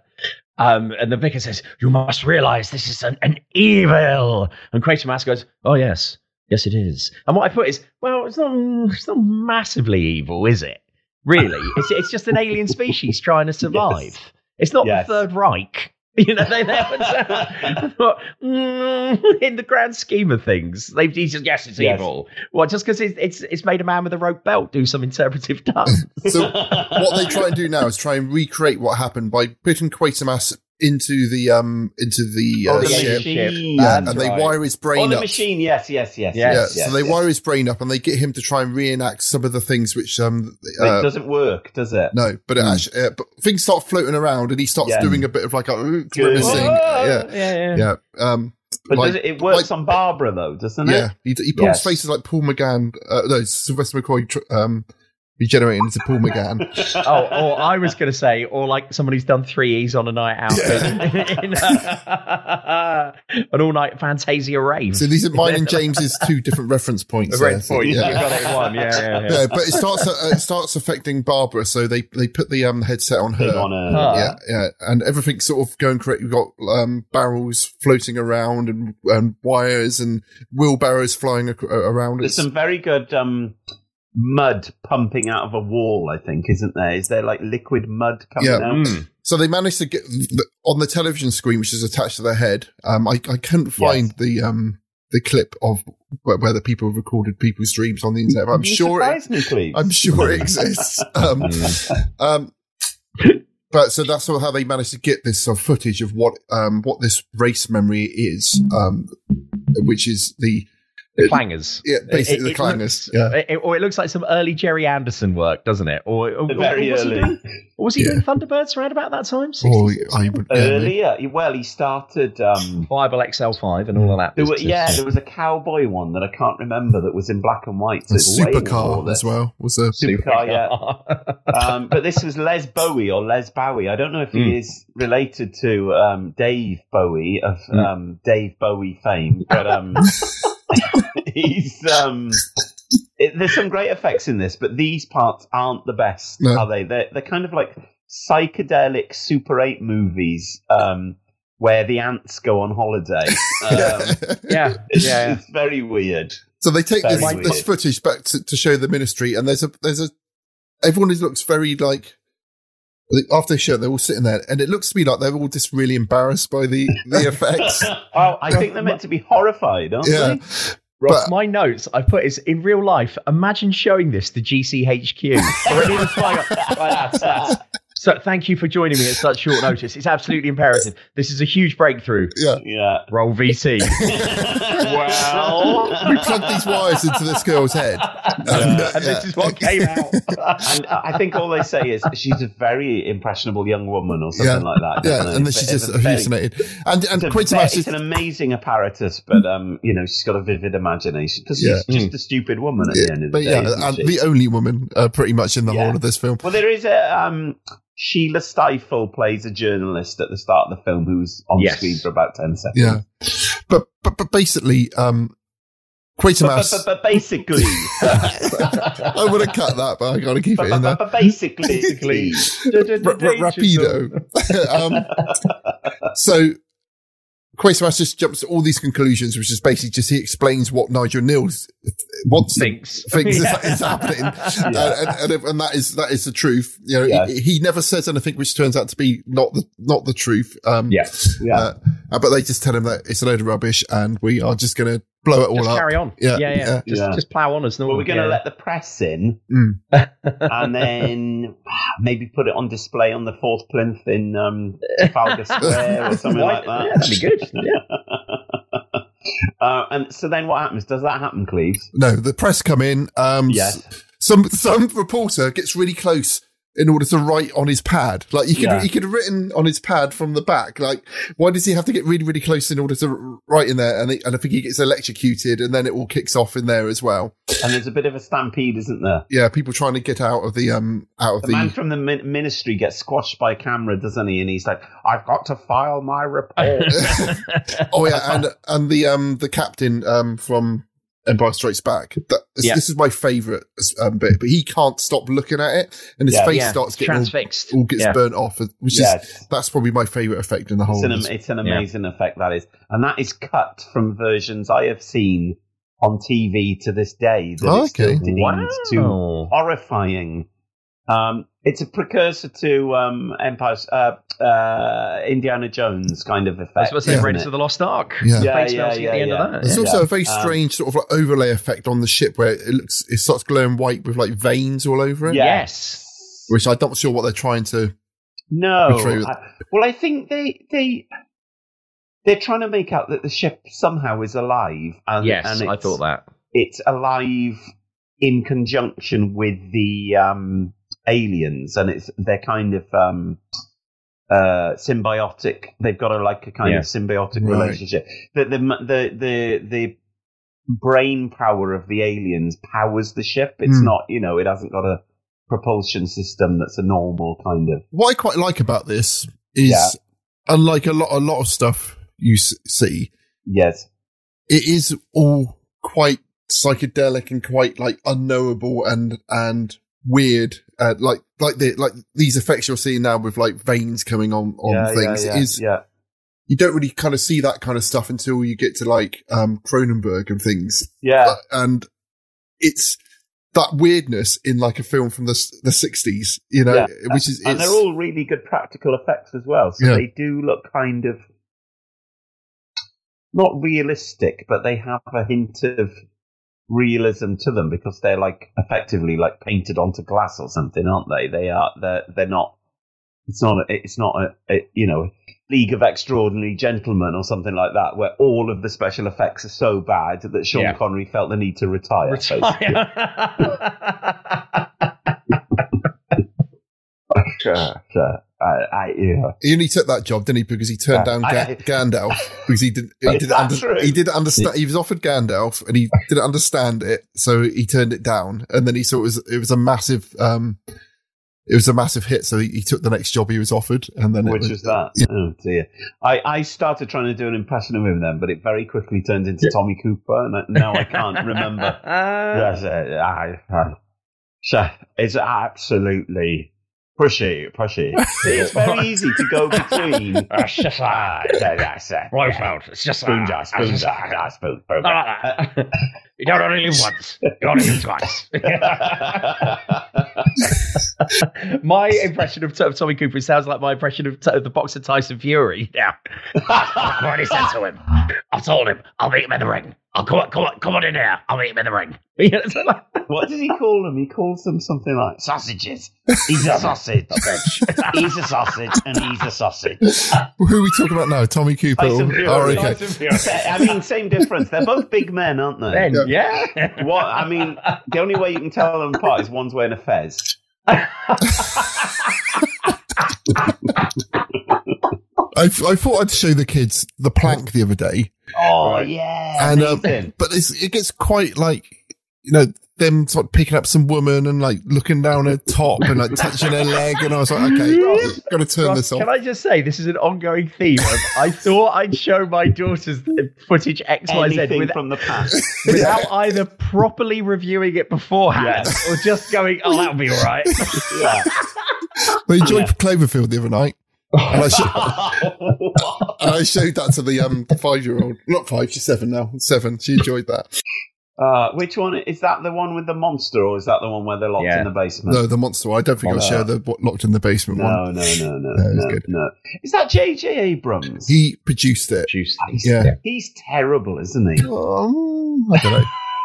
Um, and the vicar says, You must realize this is an, an evil. And Quatermass goes, Oh, yes. Yes, it is. And what I put is, Well, it's not, it's not massively evil, is it? Really? <laughs> it's, it's just an alien species trying to survive. It's not Yes. the Third Reich. <laughs> You know, they, they haven't said- but, mm, in the grand scheme of things, they've he says, yes, it's Yes. evil. Well, just because it's, it's it's made a man with a rope belt do some interpretive dance. so <laughs> what they try and do now is try and recreate what happened by putting Quatermass into the um into the, uh, Oh, the ship. machine. Yeah, That's and they right. wire his brain Oh, the up. machine. Yes, yes, yes. Yeah, yes, yes so they yes. wire his brain up and they get him to try and reenact some of the things which um uh, it doesn't work, does it? no, but it actually uh, but things start floating around and he starts Yeah. doing a bit of like a ooh, grimacing. Yeah, yeah, yeah. yeah. Um, But like- does it, it works on Barbara though, doesn't yeah, it? he, he pulls Yes. faces like Paul McGann. Uh, no, Sylvester McCoy. Um, regenerating into Paul McGann. <laughs> oh, or I was going to say, or like someone who's done three E's on a night out, in, an all night Fantasia rave. So these are mine and James's two different reference points. there. Reference points. Yeah. You've got it one. Yeah, yeah, yeah. Yeah, but it starts uh, it starts affecting Barbara, so they they put the um headset on her. On her. Yeah, yeah, and everything's sort of going correct. We've got um barrels floating around and and wires and wheelbarrows flying ac- around. There's It's, some very good um, mud pumping out of a wall. I think, isn't there? Is there like liquid mud coming Yeah. out? Mm. so they managed to get on the television screen, which is attached to their head. Um, I I couldn't find the um the clip of where, where the people have recorded people's dreams on the internet. I'm You sure. It, me, I'm sure it exists. <laughs> Um, Mm. um, but so that's sort of how they managed to get this sort of footage of what um, what this race memory is, um, which is the The clangers. Yeah, basically It- the it clangers. looks- yeah. it- it- or it looks like some early Gerry Anderson work, doesn't it? Or, or, or Very was he doing- was he Yeah. doing Thunderbirds around about that time? Or I would, yeah, Earlier, well, he started. Um, Fireball XL5 and all of that. there were, yeah, there was a cowboy one that I can't remember that was in black and white. so it's way more supercar as well was a Supercar, yeah. <laughs> um, but this was Les Bowie or Les Bowie. I don't know if he Mm. is related to um, Dave Bowie of um, Dave Bowie fame, but um, <laughs> <laughs> he's. Um, it, there's some great effects in this, but these parts aren't the best, No. are they? They're, they're kind of like psychedelic Super 8 movies um, where the ants go on holiday. <laughs> Um, yeah, it's, yeah. it's very weird. So they take this, this footage back to, to show the ministry, and there's a there's a everyone is- looks very like after the show they're all sitting there, and it looks to me like they're all just really embarrassed by the the <laughs> effects. Oh, I think they're meant to be horrified, aren't yeah, they? Ross, But- my notes I put is in real life. Imagine showing this to GCHQ or any of the flying. Right, that's- that's- So thank you for joining me at such short <laughs> notice. It's absolutely imperative. This is a huge breakthrough. yeah. Yeah. Roll VT. <laughs> well, <laughs> We plugged these wires into this girl's head, and, uh, and this yeah. is what came out. and I think all they say is she's a very impressionable young woman or something yeah, like that. yeah, don't and then she's just it's hallucinated, and and It's, a Quentin ve- Mash it's is an amazing apparatus, but um, you know she's got a vivid imagination because she's Yeah. just a stupid woman at the end of the but day. yeah, and she? the only woman uh, pretty much in the Yeah. whole of this film. Well, there is a um, Sheila Steafel plays a journalist at the start of the film who's on Yes. screen for about ten seconds. Yeah, but but but basically, um, But, Quatermass. but, but, but basically, <laughs> I would have cut that, but I got to keep but, it in there. but, but basically, <laughs> Basically, <laughs> R- r- rapido. um, so Quatermass just jumps to all these conclusions, which is basically just he explains what Nigel Kneale wants Thinks. thinks is, <laughs> Yeah. is happening, <laughs> and, and, and, and that is that is the truth. You know, Yeah. he, he never says anything which turns out to be not the not the truth. Um, Yeah. Yeah. uh, uh, but they just tell him that it's a load of rubbish, and we are just going to blow it all Just up. carry on. Yeah, yeah, yeah. yeah. Just, Yeah. just plow on as normal. well, we're going to yeah. let the press in, Mm. <laughs> and then maybe put it on display on the fourth plinth in um, Trafalgar <laughs> Square or something like that. Yeah, that'd be good. Yeah. <laughs> uh, and so then what happens? Does that happen, Cleves? No, the press come in. Um, Yes. Some some reporter gets really close in order to write on his pad. Like he could Yeah. he could have written on his pad from the back. Like why does he have to get really really close in order to write in there? And and I think he gets electrocuted, and then it all kicks off in there as well. And there's a bit of a stampede, isn't there? Yeah, people trying to get out of the um out of The the. man from the min- ministry gets squashed by camera, doesn't he? And he's like, "I've got to file my report." <laughs> oh yeah, and and the um the captain um from Empire Strikes Back. That, this, Yeah. this is my favourite um, bit, but he can't stop looking at it, and his Yeah. face Yeah, starts getting all, transfixed. all gets Yeah. burnt off, which Yes. is that's probably my favourite effect in the whole. It's an, of am- this. it's an Yeah. amazing effect that is, and that is cut from versions I have seen on TV to this day. That Oh, is still okay. deemed Wow. too horrifying. Um, it's a precursor to um, Empire, uh, uh, Indiana Jones kind of effect. I was about to say Yeah. Raiders of the Lost Ark. Yeah. The Yeah, yeah, at the yeah, end yeah. of that. There's yeah. also a very Um, strange sort of like overlay effect on the ship where it looks it starts glowing white with like veins all over it, Yes. which I'm not sure what they're trying to. No. portray with- I- well, I think they they they're trying to make out that the ship somehow is alive. And, Yes, and I it's- thought that. it's alive in conjunction with the um, aliens, and it's they're kind of um, uh, symbiotic. They've got a like a kind Yeah. of symbiotic Right. relationship. The, the the the the brain power of the aliens powers the ship. It's Hmm. not you know it hasn't got a propulsion system that's a normal kind of What I quite like about this is, Yeah. unlike a lot a lot of stuff you s- see, yes it is all quite psychedelic and quite like unknowable and and weird. Uh, like like the like these effects you're seeing now with like veins coming on on yeah, things yeah, yeah, is yeah. you don't really kind of see that kind of stuff until you get to like um Cronenberg and things. Yeah. Uh, and it's that weirdness in like a film from the the 60s, you know, which is and they're all really good practical effects as well. So Yeah. they do look kind of not realistic, but they have a hint of realism to them because they're like effectively like painted onto glass or something, aren't they? They are. They're they're not. It's not. A, it's not a, a you know League of Extraordinary Gentlemen or something like that, where all of the special effects are so bad that Sean Yeah. Connery felt the need to retire. basically. <laughs> <laughs> Sure, uh, sure. I, I, yeah. He only took that job, didn't he? Because he turned Yeah. down Ga- <laughs> I- Gandalf because he <laughs> didn't. He didn't. Under- he didn't understand. He was offered Gandalf and he didn't understand it, so he turned it down. And then he saw it was it was a massive. um It was a massive hit, so he, he took the next job he was offered, and then Which was that? Oh dear! I, I started trying to do an impression of him then, but it very quickly turned into Tommy Cooper, and I- now I can't remember. <laughs> That's it. I, I, so it's absolutely pushy, pushy. See, <laughs> it's very easy to go between. <laughs> It's just Ah, yeah, that's it. Blofeld, it's just spoon ah, jar, spoon just- jar, ah, spoon, spoon. <laughs> you don't only live once. You only live twice. my impression of, of Tommy Cooper sounds like my impression of, of the boxer Tyson Fury. Now, I've already said to him. I've told him I'll meet him in the ring. I'll come on, come on, come on in here. I'll meet him in the ring. <laughs> Yeah, it's like- What does he call them? He calls them something like sausages. He's a sausage. <laughs> <laughs> he's a sausage, and he's a sausage. Who are we talking about now? Tommy Cooper. Tyson Fury. oh, okay. Tyson Fury. I mean, same difference. They're both big men, aren't they? Men, yeah. What I mean, the only way you can tell them apart is one's wearing a fez. I, I thought I'd show the kids the plank the other day, Oh yeah, and um, but it's, it gets quite like you know them sort of picking up some woman and like looking down her top and like touching her leg, and I was like, okay, got to turn Ross, this off. Can I just say this is an ongoing theme? Of, I thought I'd show my daughters the footage X Y Z with- from the past. <laughs> without either properly reviewing it beforehand or just going, "Oh, that'll be all right." <laughs> yeah. <laughs> I enjoyed Cloverfield the other night. And I, sho- <laughs> and I showed that to the um five year old, not five, she's seven now, seven. She enjoyed that. Uh, which one is that? The one with the monster, or is that the one where they're locked Yeah. in the basement? No, the monster. I don't think I'll No. share the what, locked in the basement no, one. no, no, no, No, it's no, good. no. Is that J.J. Abrams? He produced it. Juice. Yeah. He's terrible, isn't he? Um, I don't know.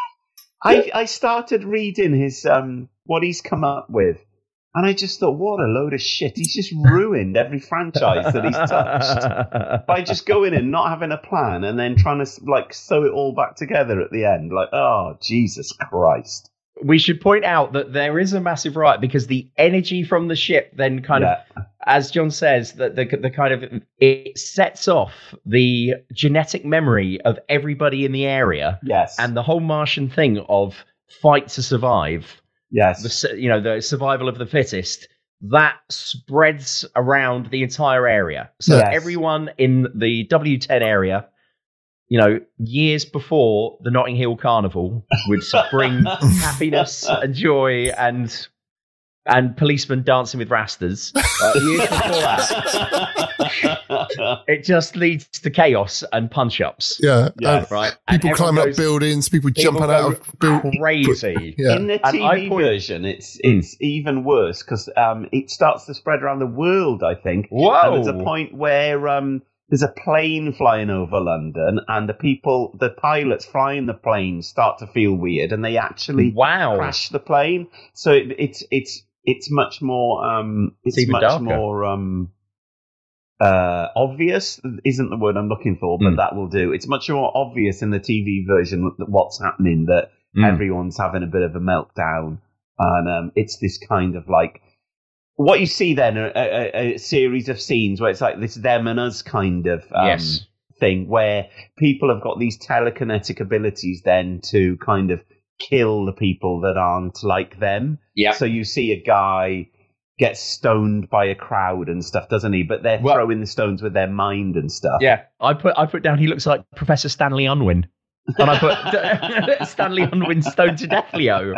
<laughs> I I started reading his um what he's come up with, and I just thought, what a load of shit! He's just ruined every franchise that he's touched <laughs> by just going in, not having a plan, and then trying to like sew it all back together at the end. Like, oh Jesus Christ! we should point out that there is a massive riot because the energy from the ship then kind of as john says that the, the kind of it sets off the genetic memory of everybody in the area Yes, and the whole martian thing of fight to survive yes, the you know the survival of the fittest that spreads around the entire area so Yes. everyone in the w10 area you know years before the notting hill carnival would <laughs> bring happiness and joy and and policemen dancing with rastas uh, years before that it just leads to chaos and punch-ups Yeah, Yes. uh, right people everyone climbing up buildings, people, people jumping out of buildings. crazy <laughs> Yeah. In the And I TV point- version, it's it's even worse because um, it starts to spread around the world. I think. Whoa. And there's a point where um, there's a plane flying over London, and the people, the pilots flying the plane, start to feel weird, and they actually wow crash the plane. So it, it's it's it's much more um, it's, It's much darker. more um, uh, obvious. Isn't the word I'm looking for, but Mm. that will do. It's much more obvious in the TV version that what's happening that Mm. everyone's having a bit of a meltdown, and um, it's this kind of like what you see then a, a, a series of scenes where it's like this them and us kind of um, Yes. thing where people have got these telekinetic abilities then to kind of kill the people that aren't like them. Yeah. So you see a guy get stoned by a crowd and stuff, doesn't he? But they're Well- throwing the stones with their mind and stuff. Yeah, I put I put down. He looks like Professor Stanley Unwin, and I put <laughs> Stanley Unwin stoned to death, Leo.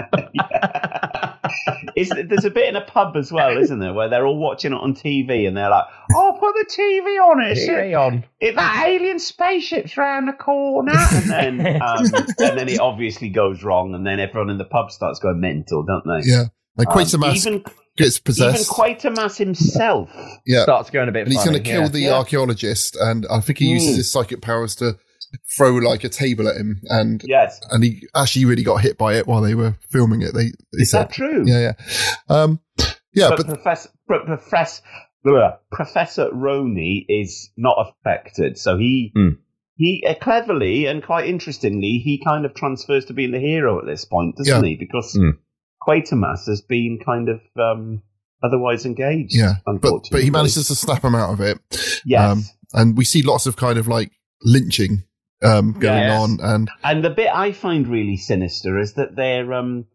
Is, there's a bit in a pub as well, isn't there, where they're all watching it on TV and they're like, "Oh, put the TV on it. TV on. It, that alien spaceship's round the corner." And then, um, <laughs> and then it obviously goes wrong, and then everyone in the pub starts going mental, don't they? Yeah, like Um, Quatermass even gets even. Quatermass himself. yeah, Starts going a bit. and he's going to kill yeah. the Yeah. archaeologist, and I think he uses Mm. his psychic powers to throw like a table at him, and yes, and he actually really got hit by it while they were filming it. They, they Is said, that true? Yeah, yeah, um, yeah. but, But, Professor but Professor blah, Professor Roney is not affected, so he Hmm. he uh, cleverly and quite interestingly he kind of transfers to being the hero at this point, doesn't Yeah. he? Because Hmm. Quatermass has been kind of um, otherwise engaged. yeah, but unfortunately. but he manages to snap him out of it. Yes. and we see lots of kind of like lynching um, going Yes. on, and And the bit I find really sinister is that they're um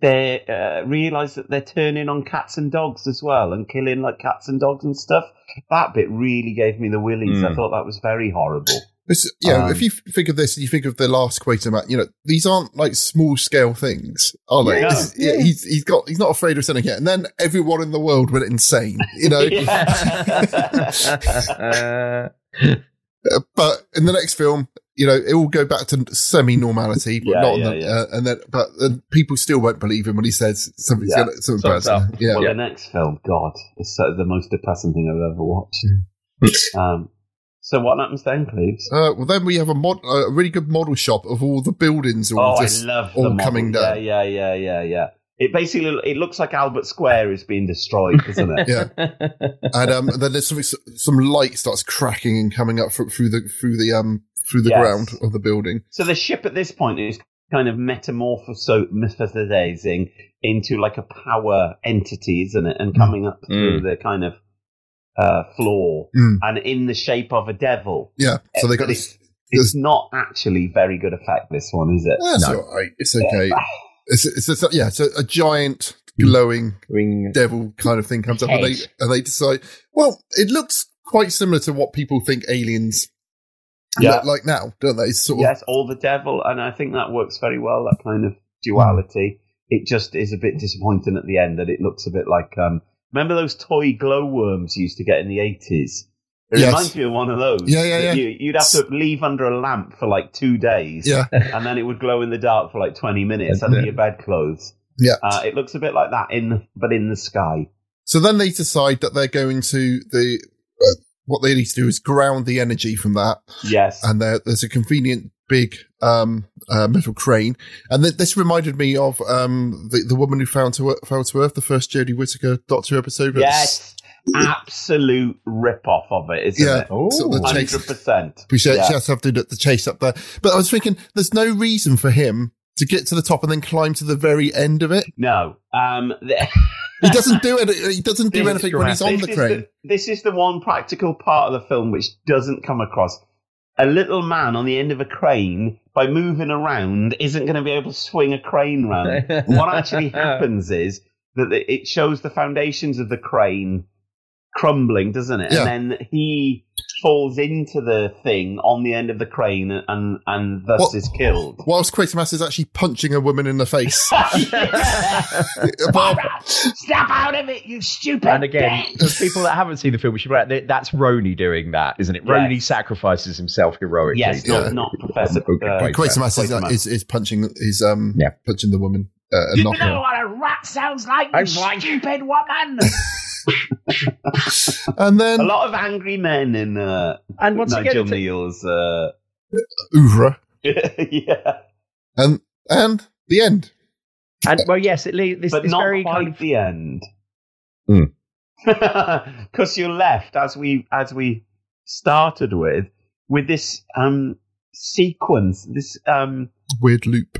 they uh, realize that they're turning on cats and dogs as well and killing like cats and dogs and stuff. That bit really gave me the willies. I Mm. thought that was very horrible. It's, yeah, Um, if you think of this and you think of the last Quatermass, you know, these aren't like small scale things, are they? Yeah. This- yeah, he's he's got he's not afraid of sending it, and then everyone in the world went insane, you know. <laughs> <laughs> <laughs> Uh, but in the next film, you know, it will go back to semi normality, but Yeah, not. yeah, the, yeah. Uh, and then, but uh, people still won't believe him when he says something's Yeah. gonna something bad's gonna- Yeah, Well, the next film, God, is so, the most depressing thing I've ever watched. Mm. <laughs> um, so what happens then, Cleves? Uh, well, then we have a mod, a really good model shop of all the buildings, all oh, just I love all the model. coming down. Yeah, yeah, yeah, yeah, yeah. It basically it looks like Albert Square is being destroyed, doesn't it? <laughs> yeah. <laughs> And um, then there's some some light starts cracking and coming up fr- through the through the um through the Yes. ground of the building. So the ship at this point is kind of metamorphosizing into like a power entity, isn't it? And coming up through the kind of uh, floor Mm. and in the shape of a devil. Yeah. So they got But this. it's, it's not actually very good effect. This one is it? That's all right. It's okay. <laughs> It's it's, it's yeah. So a giant glowing devil kind of thing comes up, and they and they decide. Well, it looks quite similar to what people think aliens Yeah. look like now, don't they? It's sort of yes, all the devil, and I think that works very well. That kind of duality. It just is a bit disappointing at the end that it looks a bit like. Um, remember those toy glowworms you used to get in the eighties? It Yes. reminds me of one of those. Yeah, yeah, yeah. You, you'd have to leave under a lamp for like two days, Yeah. <laughs> and then it would glow in the dark for like twenty minutes under your bedclothes. Yeah. Uh, it looks a bit like that in, but in the sky. So then they decide that they're going to the. Uh, what they need to do is ground the energy from that. Yes. And there, there's a convenient big um, uh, metal crane. And th- this reminded me of um, the, the woman who found to, fell to Earth, the first Jodie Whittaker Doctor episode. Yes, absolute rip off of it, isn't Yeah, it? sort of chase- hundred percent. We should, she has to have to do the chase up there. But I was thinking, there's no reason for him to get to the top and then climb to the very end of it. No, um, the- <laughs> He doesn't do it. He doesn't do anything when he's on This the is crane. this is the one practical part of the film which doesn't come across. A little man on the end of a crane, by moving around, isn't going to be able to swing a crane round. <laughs> what actually happens is that it shows the foundations of the crane crumbling, doesn't it? Yeah. And then he falls into the thing on the end of the crane and and thus What- is killed. Whilst Quatermass is actually punching a woman in the face. <laughs> Snap out of it, you stupid! And again, bitch! for people that haven't seen the film, we should write that that's Roney doing that, isn't it? Yes. Roney sacrifices himself heroically. Yes, to- not, not Professor. Uh, Quatermass is, Quatermass. is, is punching is um yeah. punching the woman uh, and You knocking her. know what a rat sounds like, you I'm stupid woman! <laughs> <laughs> And then a lot of angry men in uh, and once again, Nigel it's Kneale's. Uh, oeuvre. <laughs> yeah, And and the end. And well, yes, it leaves this, but this not very quite kind of the end. Hmm. <laughs> Because you're left as we as we started with with this um sequence, this um Weird loop.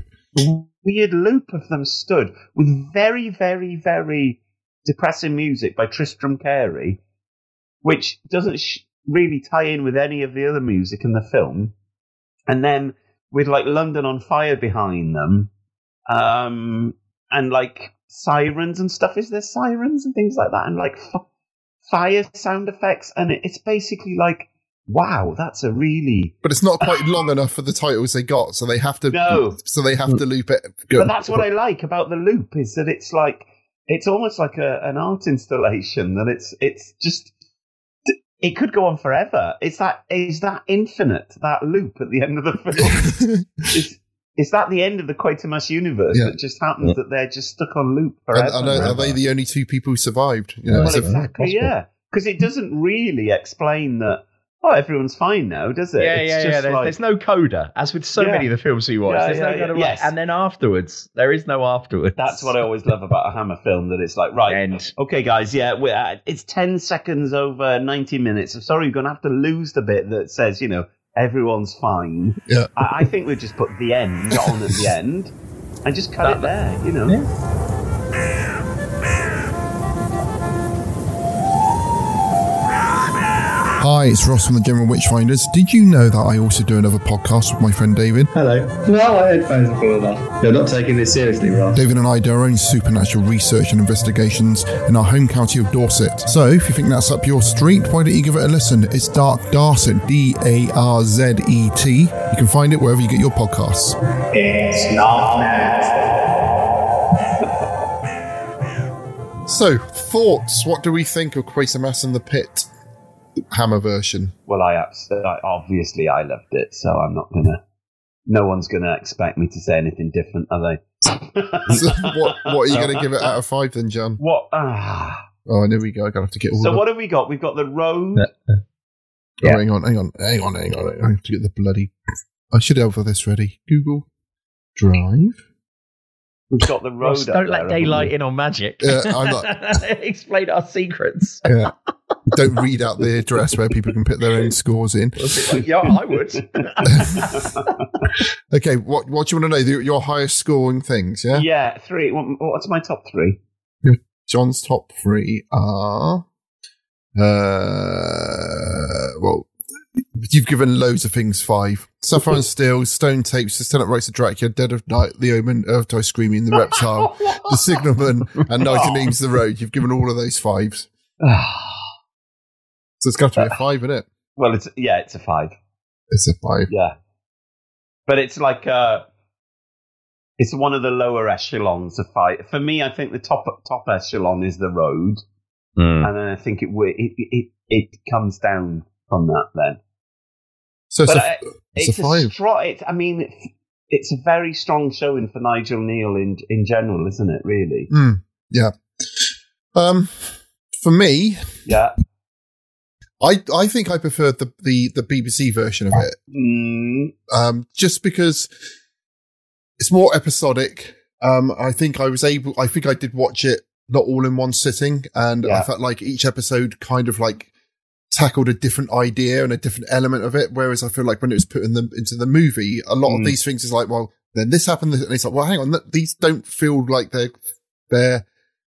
weird loop of them stood with very, very, very depressing music by Tristram Carey, which doesn't sh- really tie in with any of the other music in the film. And then with like London on fire behind them, um, and like sirens and stuff. Is there sirens and things like that? And like f- fire sound effects. And it, it's basically like, wow, that's a really But it's not <sighs> quite long enough for the titles they got, so they have to. No. So they have to loop it. But that's what I like about the loop is that it's like it's almost like a, an art installation. That it's it's just it could go on forever. It's that is that infinite that loop at the end of the film. <laughs> is, is that the end of the Quatermass universe? Yeah. It just happens Yeah. that they're just stuck on loop forever. and are, are they the only two people who survived? You know, well, exactly, yeah. Because it doesn't really explain that. Oh, everyone's fine now, does it? Yeah, It's yeah, yeah. just There's, like- there's no coda, as with so Yeah. many of the films we watch. Yeah, there's yeah, no yeah, coda, yes. and then afterwards, there is no afterwards. That's what I always love about a Hammer film. That it's like, right, okay, guys, yeah, we're at, it's ten seconds over ninety minutes. I'm sorry, you're going to have to lose the bit that says, you know, everyone's fine. Yeah. I, I think we'd just put the end on at the end and just cut it there. You know. Hi, it's Ross from the General Witchfinders. Did you know that I also do another podcast with my friend David? Hello. No, my headphones are full that. You're not taking this seriously, Ross. David and I do our own supernatural research and investigations in our home county of Dorset. So, if you think that's up your street, why don't you give it a listen? It's Dark Darzet, D A R Z E T. You can find it wherever you get your podcasts. It's not mad. So, thoughts? What do we think of Quatermass and the Pit Hammer version? Well, I, abs- I obviously I loved it, so I'm not gonna. No one's gonna expect me to say anything different, are they? <laughs> So <laughs> what, what are you going to give it out of five then, John? What? Ah. Oh, there we go. I gotta have to get all So the- what have we got? We've got the road. Oh, hang on, hang on, hang on, hang on. I have to get the bloody. I should have all this ready. Google Drive. We've got the road. Ross, up don't let there, haven't daylight in on magic. Yeah, I'm not- <laughs> Explain our secrets. Yeah. Don't read out the address where people can put their own scores in. yeah, I would. <laughs> Okay, what what do you want to know? The, your highest scoring things, yeah? Yeah, three. What, what's my top three? John's top three are. Uh, well, you've given loads of things five. Sapphire <laughs> and Steel, Stone Tapes, The Lieutenant Rights of Dracula, Dead of Night, The Omen, Earth Dies Screaming, The Reptile, <laughs> The Signalman, and Night Names the Road. You've given all of those fives. <sighs> So it's got to be a five, isn't it? Well, it's yeah, it's a five. It's a five. Yeah, but it's like uh it's one of the lower echelons of five. For me, I think the top top echelon is the road, Hmm. and then I think it it it, it comes down from that then. So it's a, I- it's it's a it's, I mean, it's, it's a very strong showing for Nigel Kneale in in general, isn't it? Really? Mm, yeah. Um, for me, Yeah. I I think I preferred the the, the BBC version of it. Mm. Um, just because it's more episodic. Um, I think I was able. I think I did watch it not all in one sitting, and I felt like each episode kind of like tackled a different idea and a different element of it. Whereas I feel like when it was put in the into the movie, a lot Mm. of these things is like, well, then this happened, and it's like, well, hang on, these don't feel like they're they're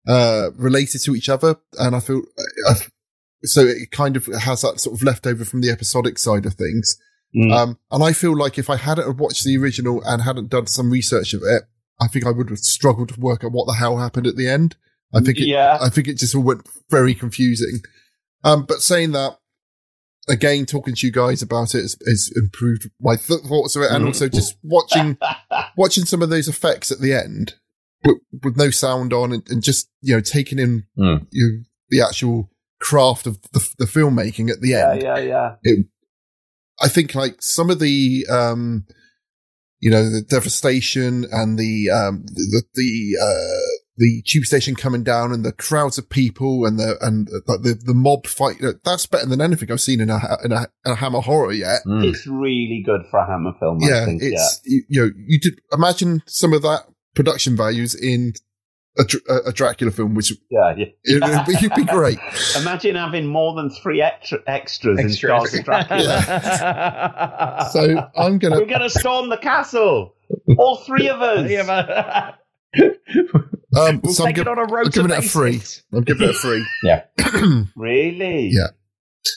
uh, related to each other, and I feel I, so it kind of has that sort of leftover from the episodic side of things. Mm. Um, and I feel like if I hadn't watched the original and hadn't done some research of it, I think I would have struggled to work out what the hell happened at the end. I think, it, Yeah. I think it just all went very confusing. Um, but saying that, again, talking to you guys about it has, has improved my th- thoughts of it, and Mhm. also just watching <laughs> watching some of those effects at the end with, with no sound on, and, and just you know taking in Mm. you the actual craft of the, the filmmaking at the Yeah, end yeah, yeah. it, I think like some of the, um, you know, the devastation and the, um, the, the, uh, the tube station coming down and the crowds of people and the, and the, the, the mob fight. That's better than anything I've seen in a, in a, a Hammer horror yet. It's really good for a Hammer film. I yeah. think, it's, you, you know, you did imagine some of that production values in a, a, a Dracula film, which yeah, yeah. <laughs> it, it'd, be, be great. <laughs> Imagine having more than three extra, extras, in Extras. Star Dracula. <laughs> So I'm gonna. We're going to storm the castle. All three of us. Um, We'll so I'm, take it giv- on a I'm rota giving it a three. I'm giving it a three. yeah. <clears throat> really? Yeah.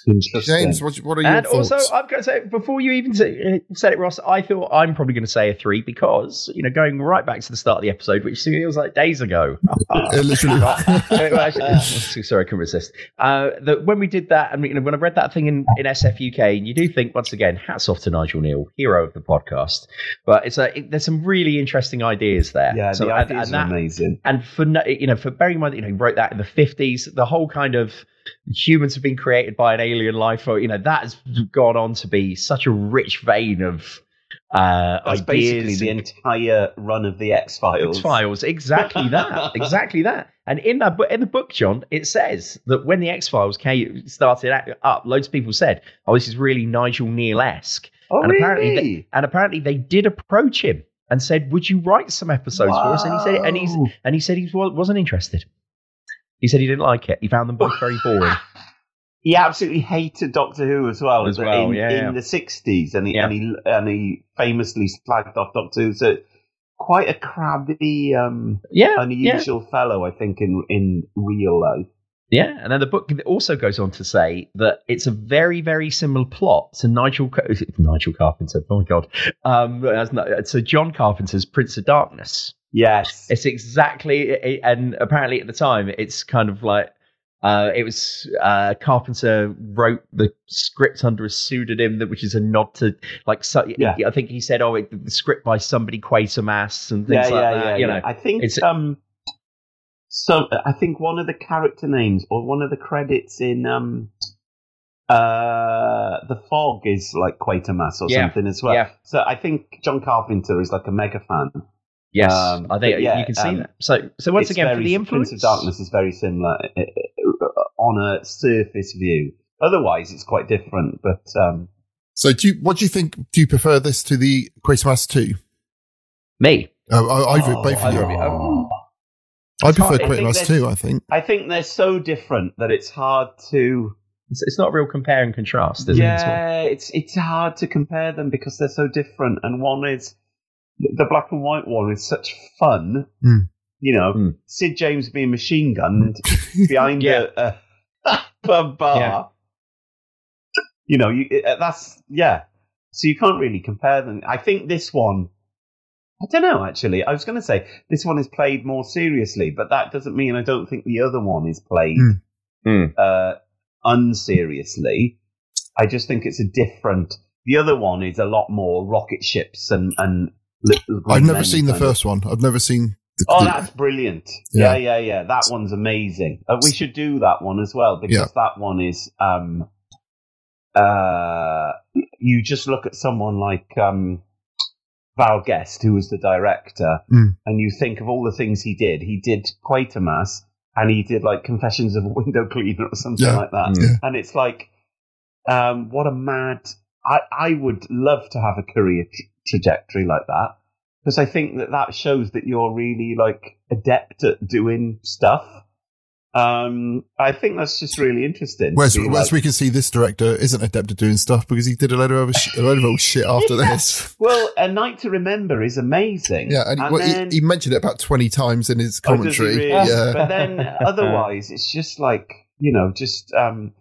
Interesting. James, what, what are your and thoughts? also, I'm going to say before you even say, said it, Ross, I thought I'm probably going to say a three because you know going right back to the start of the episode, which feels like days ago. Uh, <laughs> literally. Uh, <laughs> <laughs> sorry, I couldn't resist. Uh, that when we did that, and you know, when I read that thing in, in SF UK, and you do think once again, hats off to Nigel Kneale, hero of the podcast. But it's a, it, there's some really interesting ideas there. Yeah, So- the ideas and are that- amazing. and for you know, for bearing in mind that you know he wrote that in the fifties, the whole kind of humans have been created by an alien life form. You know that has gone on to be such a rich vein of uh, That's basically the entire run of the X Files. X Files, exactly <laughs> that, exactly that. And in that book, in the book, John, it says that when the X Files came started up, loads of people said, "Oh, this is really Nigel Kneale esque." Oh, and apparently, really? they, and apparently, they did approach him and said, "Would you write some episodes for us?" And he said, and he's and he said he wasn't interested. He said he didn't like it. He found them both very <laughs> boring. He absolutely hated Doctor Who as well, As in, well, yeah, in yeah. the sixties, and he Yeah. and he and he famously slagged off Doctor Who. So quite a crabby, um, Yeah, unusual fellow, I think, in in real life. Yeah, and then the book also goes on to say that it's a very, very similar plot to Nigel <laughs> Nigel Carpenter. Oh my god, um, to John Carpenter's Prince of Darkness. Yes, it's exactly, and apparently at the time, it's kind of like uh, it was uh, Carpenter wrote the script under a pseudonym, that which is a nod to like. So, I think he said, "Oh, it, the script by somebody Quatermass and things yeah, like yeah, that." yeah, you yeah. know, I think it's um, so I think one of the character names or one of the credits in um, uh, the fog is like Quatermass or Yeah, something as well. yeah. So I think John Carpenter is like a mega fan. Yes, Um, I think yeah, you can see um, that. So, so once it's again, for the influence, Prince of Darkness is very similar uh, on a surface view. Otherwise, it's quite different. But um, So, do you, what do you think? Do you prefer this to the Quatermass 2? Me? Oh, I, I, Oh, both of you. either of you. Oh. I It's prefer hard- I Quatermass 2, I think. I think they're so different that it's hard to. It's, it's not a real compare and contrast, is it? yeah, it's it's hard to compare them because they're so different. And one is the black and white one is such fun. Hmm. You know, Sid James being machine gunned <laughs> behind Yeah. a, a <laughs> pub bar. Yeah. You know, you uh, that's yeah. So you can't really compare them. I think this one. I don't know. Actually, I was going to say this one is played more seriously, but that doesn't mean I don't think the other one is played uh, unseriously. I just think it's a different. The other one is a lot more rocket ships and and. Little green I've never men seen the kind of- first one. I've never seen the. Oh, the- that's brilliant! Yeah. Yeah, yeah, yeah. That one's amazing. Uh, we should do that one as well because Yeah. that one is. Um, uh, you just look at someone like um, Val Guest, who was the director, Mm. and you think of all the things he did. He did Quatermass, and he did like Confessions of a Window Cleaner or something Yeah. like that. Yeah. And it's like, um, what a mad! I I would love to have a career tra- trajectory like that because I think that that shows that you're really like adept at doing stuff. Um, I think that's just really interesting. Whereas, whereas like- we can see this director isn't adept at doing stuff because he did a load of sh- a load of old shit after <laughs> this. well, A Night to Remember is amazing. Yeah, and, well, then- he, he mentioned it about twenty times in his Oh, commentary. really? Yeah, But then <laughs> otherwise, it's just like you know, just um,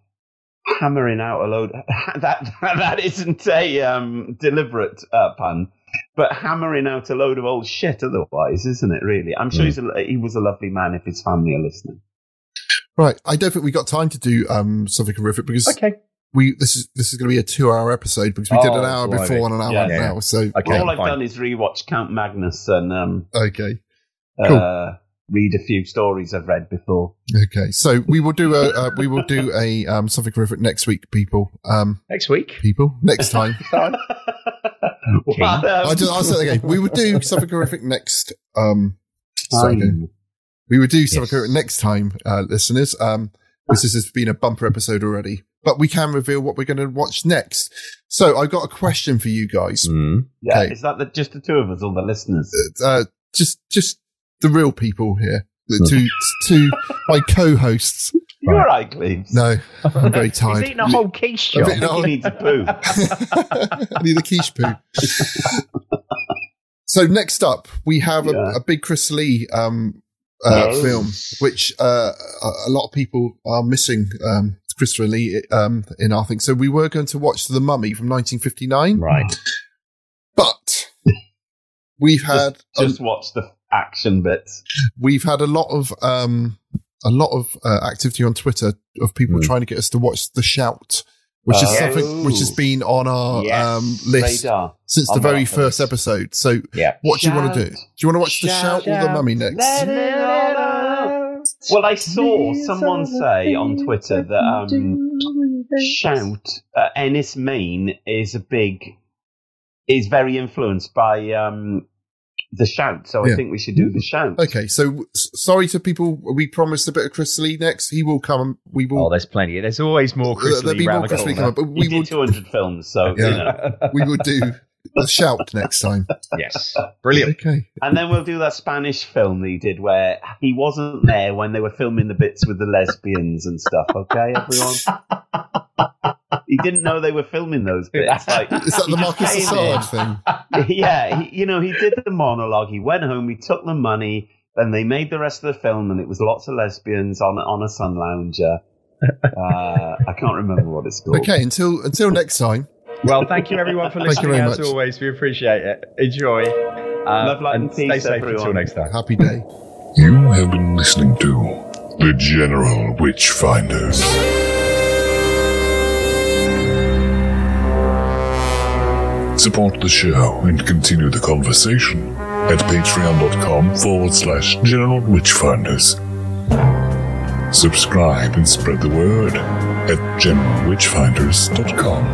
hammering out a load. <laughs> that that isn't a um, deliberate uh, pun, but hammering out a load of old shit. Otherwise, isn't it? Really, I'm sure Mm. he's a, he was a lovely man. If his family are listening. right. I don't think we got time to do um, something horrific because okay. we this is this is going to be a two-hour episode because we did an Oh, hour blimey. before and an hour Yeah, now. yeah. So All I've done is rewatch Count Magnus and um, okay, uh, read a few stories I've read before. okay. So we will do a uh, we will do a um, something horrific next week, people. Um, Next week, people. Next time. <laughs> Well, um, I just, I'll say again. We would do something horrific next. Um, sorry, Time. again. we would do something horrific next time, uh, listeners. Um, this has been a bumper episode already, but we can reveal what we're going to watch next. So I've got a question for you guys. Yeah, Okay. is that the, just the two of us or the listeners? Uh, just, just the real people here. The two, two, my co-hosts. You all right, Cleves? No, I'm very He's tired. eating a whole quiche, A John. bit- He needs a poo. <laughs> I need a quiche poo. <laughs> so next up, we have Yeah. a, a big Chris Lee um, uh, Oh. film, which uh, a, a lot of people are missing. Um, Christopher Lee um, in our thing. So we were going to watch The Mummy from 1959, right? But we've had Just, just watch the action bits. we've had a lot of um, a lot of uh, activity on Twitter of people trying to get us to watch The Shout, which is Oh. something which has been on our Yes. um, list Radar. since the very our first episode. So, Yeah. what do you want to do? Do you want to watch The Shout, or The Mummy next? Let it all out. Well, I saw someone say on Twitter that um, Shout, uh, Enys Men is a big is very influenced by um, the shout. So Yeah. I think we should do the shout. Okay, so sorry to people. We promised a bit of Chris Lee next. He will come. We will. Oh, there's plenty. There's always more Chris There'll Lee be more Chris Lee corner. coming, but we We will. did 200 films, so you know. Yeah, <laughs> we will do the shout next time. Yes, brilliant. Okay. And then we'll do that Spanish film that he did where he wasn't there when they were filming the bits with the lesbians and stuff. Okay, everyone. <laughs> he didn't know they were filming those <laughs> bits. Like, Is that the he Marcus just came. Assad thing? <laughs> yeah, he, you know, he did the monologue. He went home. He took the money. Then they made the rest of the film, and it was lots of lesbians on on a sun lounger. Uh, I can't remember what it's called. Okay, until until next time. Well, thank you everyone for Thank you listening. very As much. always, we appreciate it. Enjoy. Uh, Love, light, and stay peace, safe everyone. until next time. Happy day. You have been listening to The General Witchfinders. Support the show and continue the conversation at patreon.com forward slash General Witchfinders. Subscribe and spread the word at generalwitchfinders.com.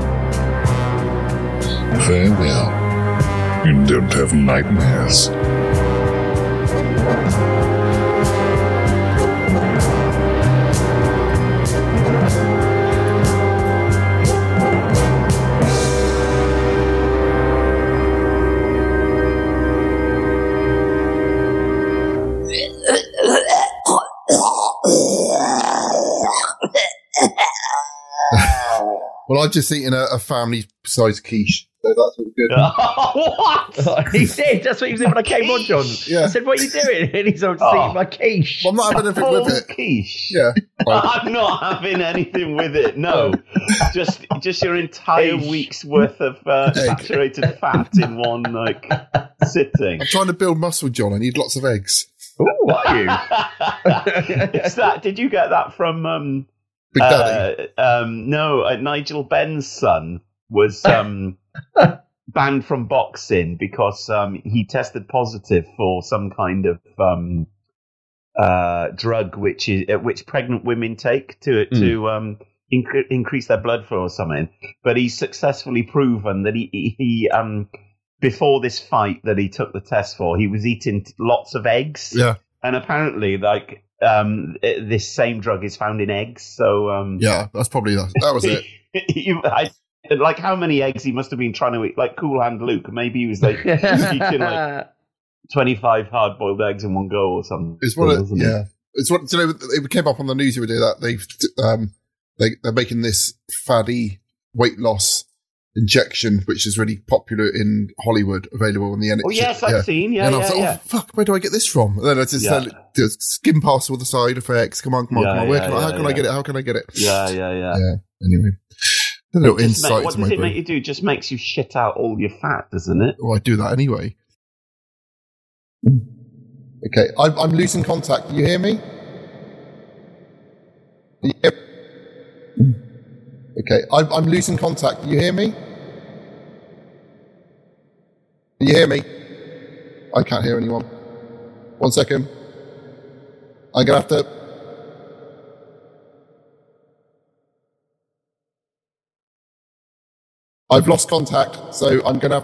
Farewell, and don't have nightmares. Well, I've just eaten a, a family-sized quiche, so that's all good. <laughs> what? <laughs> he did. That's what he was doing when I came on, John. Yeah. I said, "What are you doing?" <laughs> And he's just Oh. eating my quiche. Well, I'm not having anything with it. quiche. Yeah. I'm not having anything with it. No, just just your entire week's worth of uh, saturated fat in one like sitting. I'm trying to build muscle, John. I need lots of eggs. Oh, are you? Is that? Did you get that from? Um, Big Daddy. uh, um, no, uh, Nigel Benn's son was um, <laughs> banned from boxing because um, he tested positive for some kind of um, uh, drug which is uh, which pregnant women take to to um, incre- increase their blood flow or something. But he's successfully proven that he he, he um, before this fight that he took the test for, he was eating lots of eggs yeah. and apparently like um this same drug is found in eggs so um Yeah, that's probably that. That was it. <laughs> you, I, like how many eggs he must have been trying to eat like cool hand luke maybe he was like eating like <laughs> 25 hard boiled eggs in one go or something It's one of wasn't it? yeah. It's what do you know. It came up on the news the other day that they've um they they're making this faddy weight loss injection, which is really popular in Hollywood, available in the NHS. Oh, yes, I've seen. Yeah, and I was yeah, like, yeah. oh fuck, where do I get this from? And then I just Yeah. uh, skim past all the side effects. Come on, come on, Yeah, come on. Where yeah, can I, how yeah, can I get it? How can I get it? yeah yeah yeah, Yeah. Anyway, a little It insight make- what does it make you do It just makes you shit out all your fat doesn't it Well, I do that anyway. Okay, I'm, I'm losing contact. You hear me? Hear- Okay, I'm, I'm losing contact. You hear me? Can You hear me? I can't hear anyone. One second. I'm gonna have to. I've lost contact, so I'm gonna.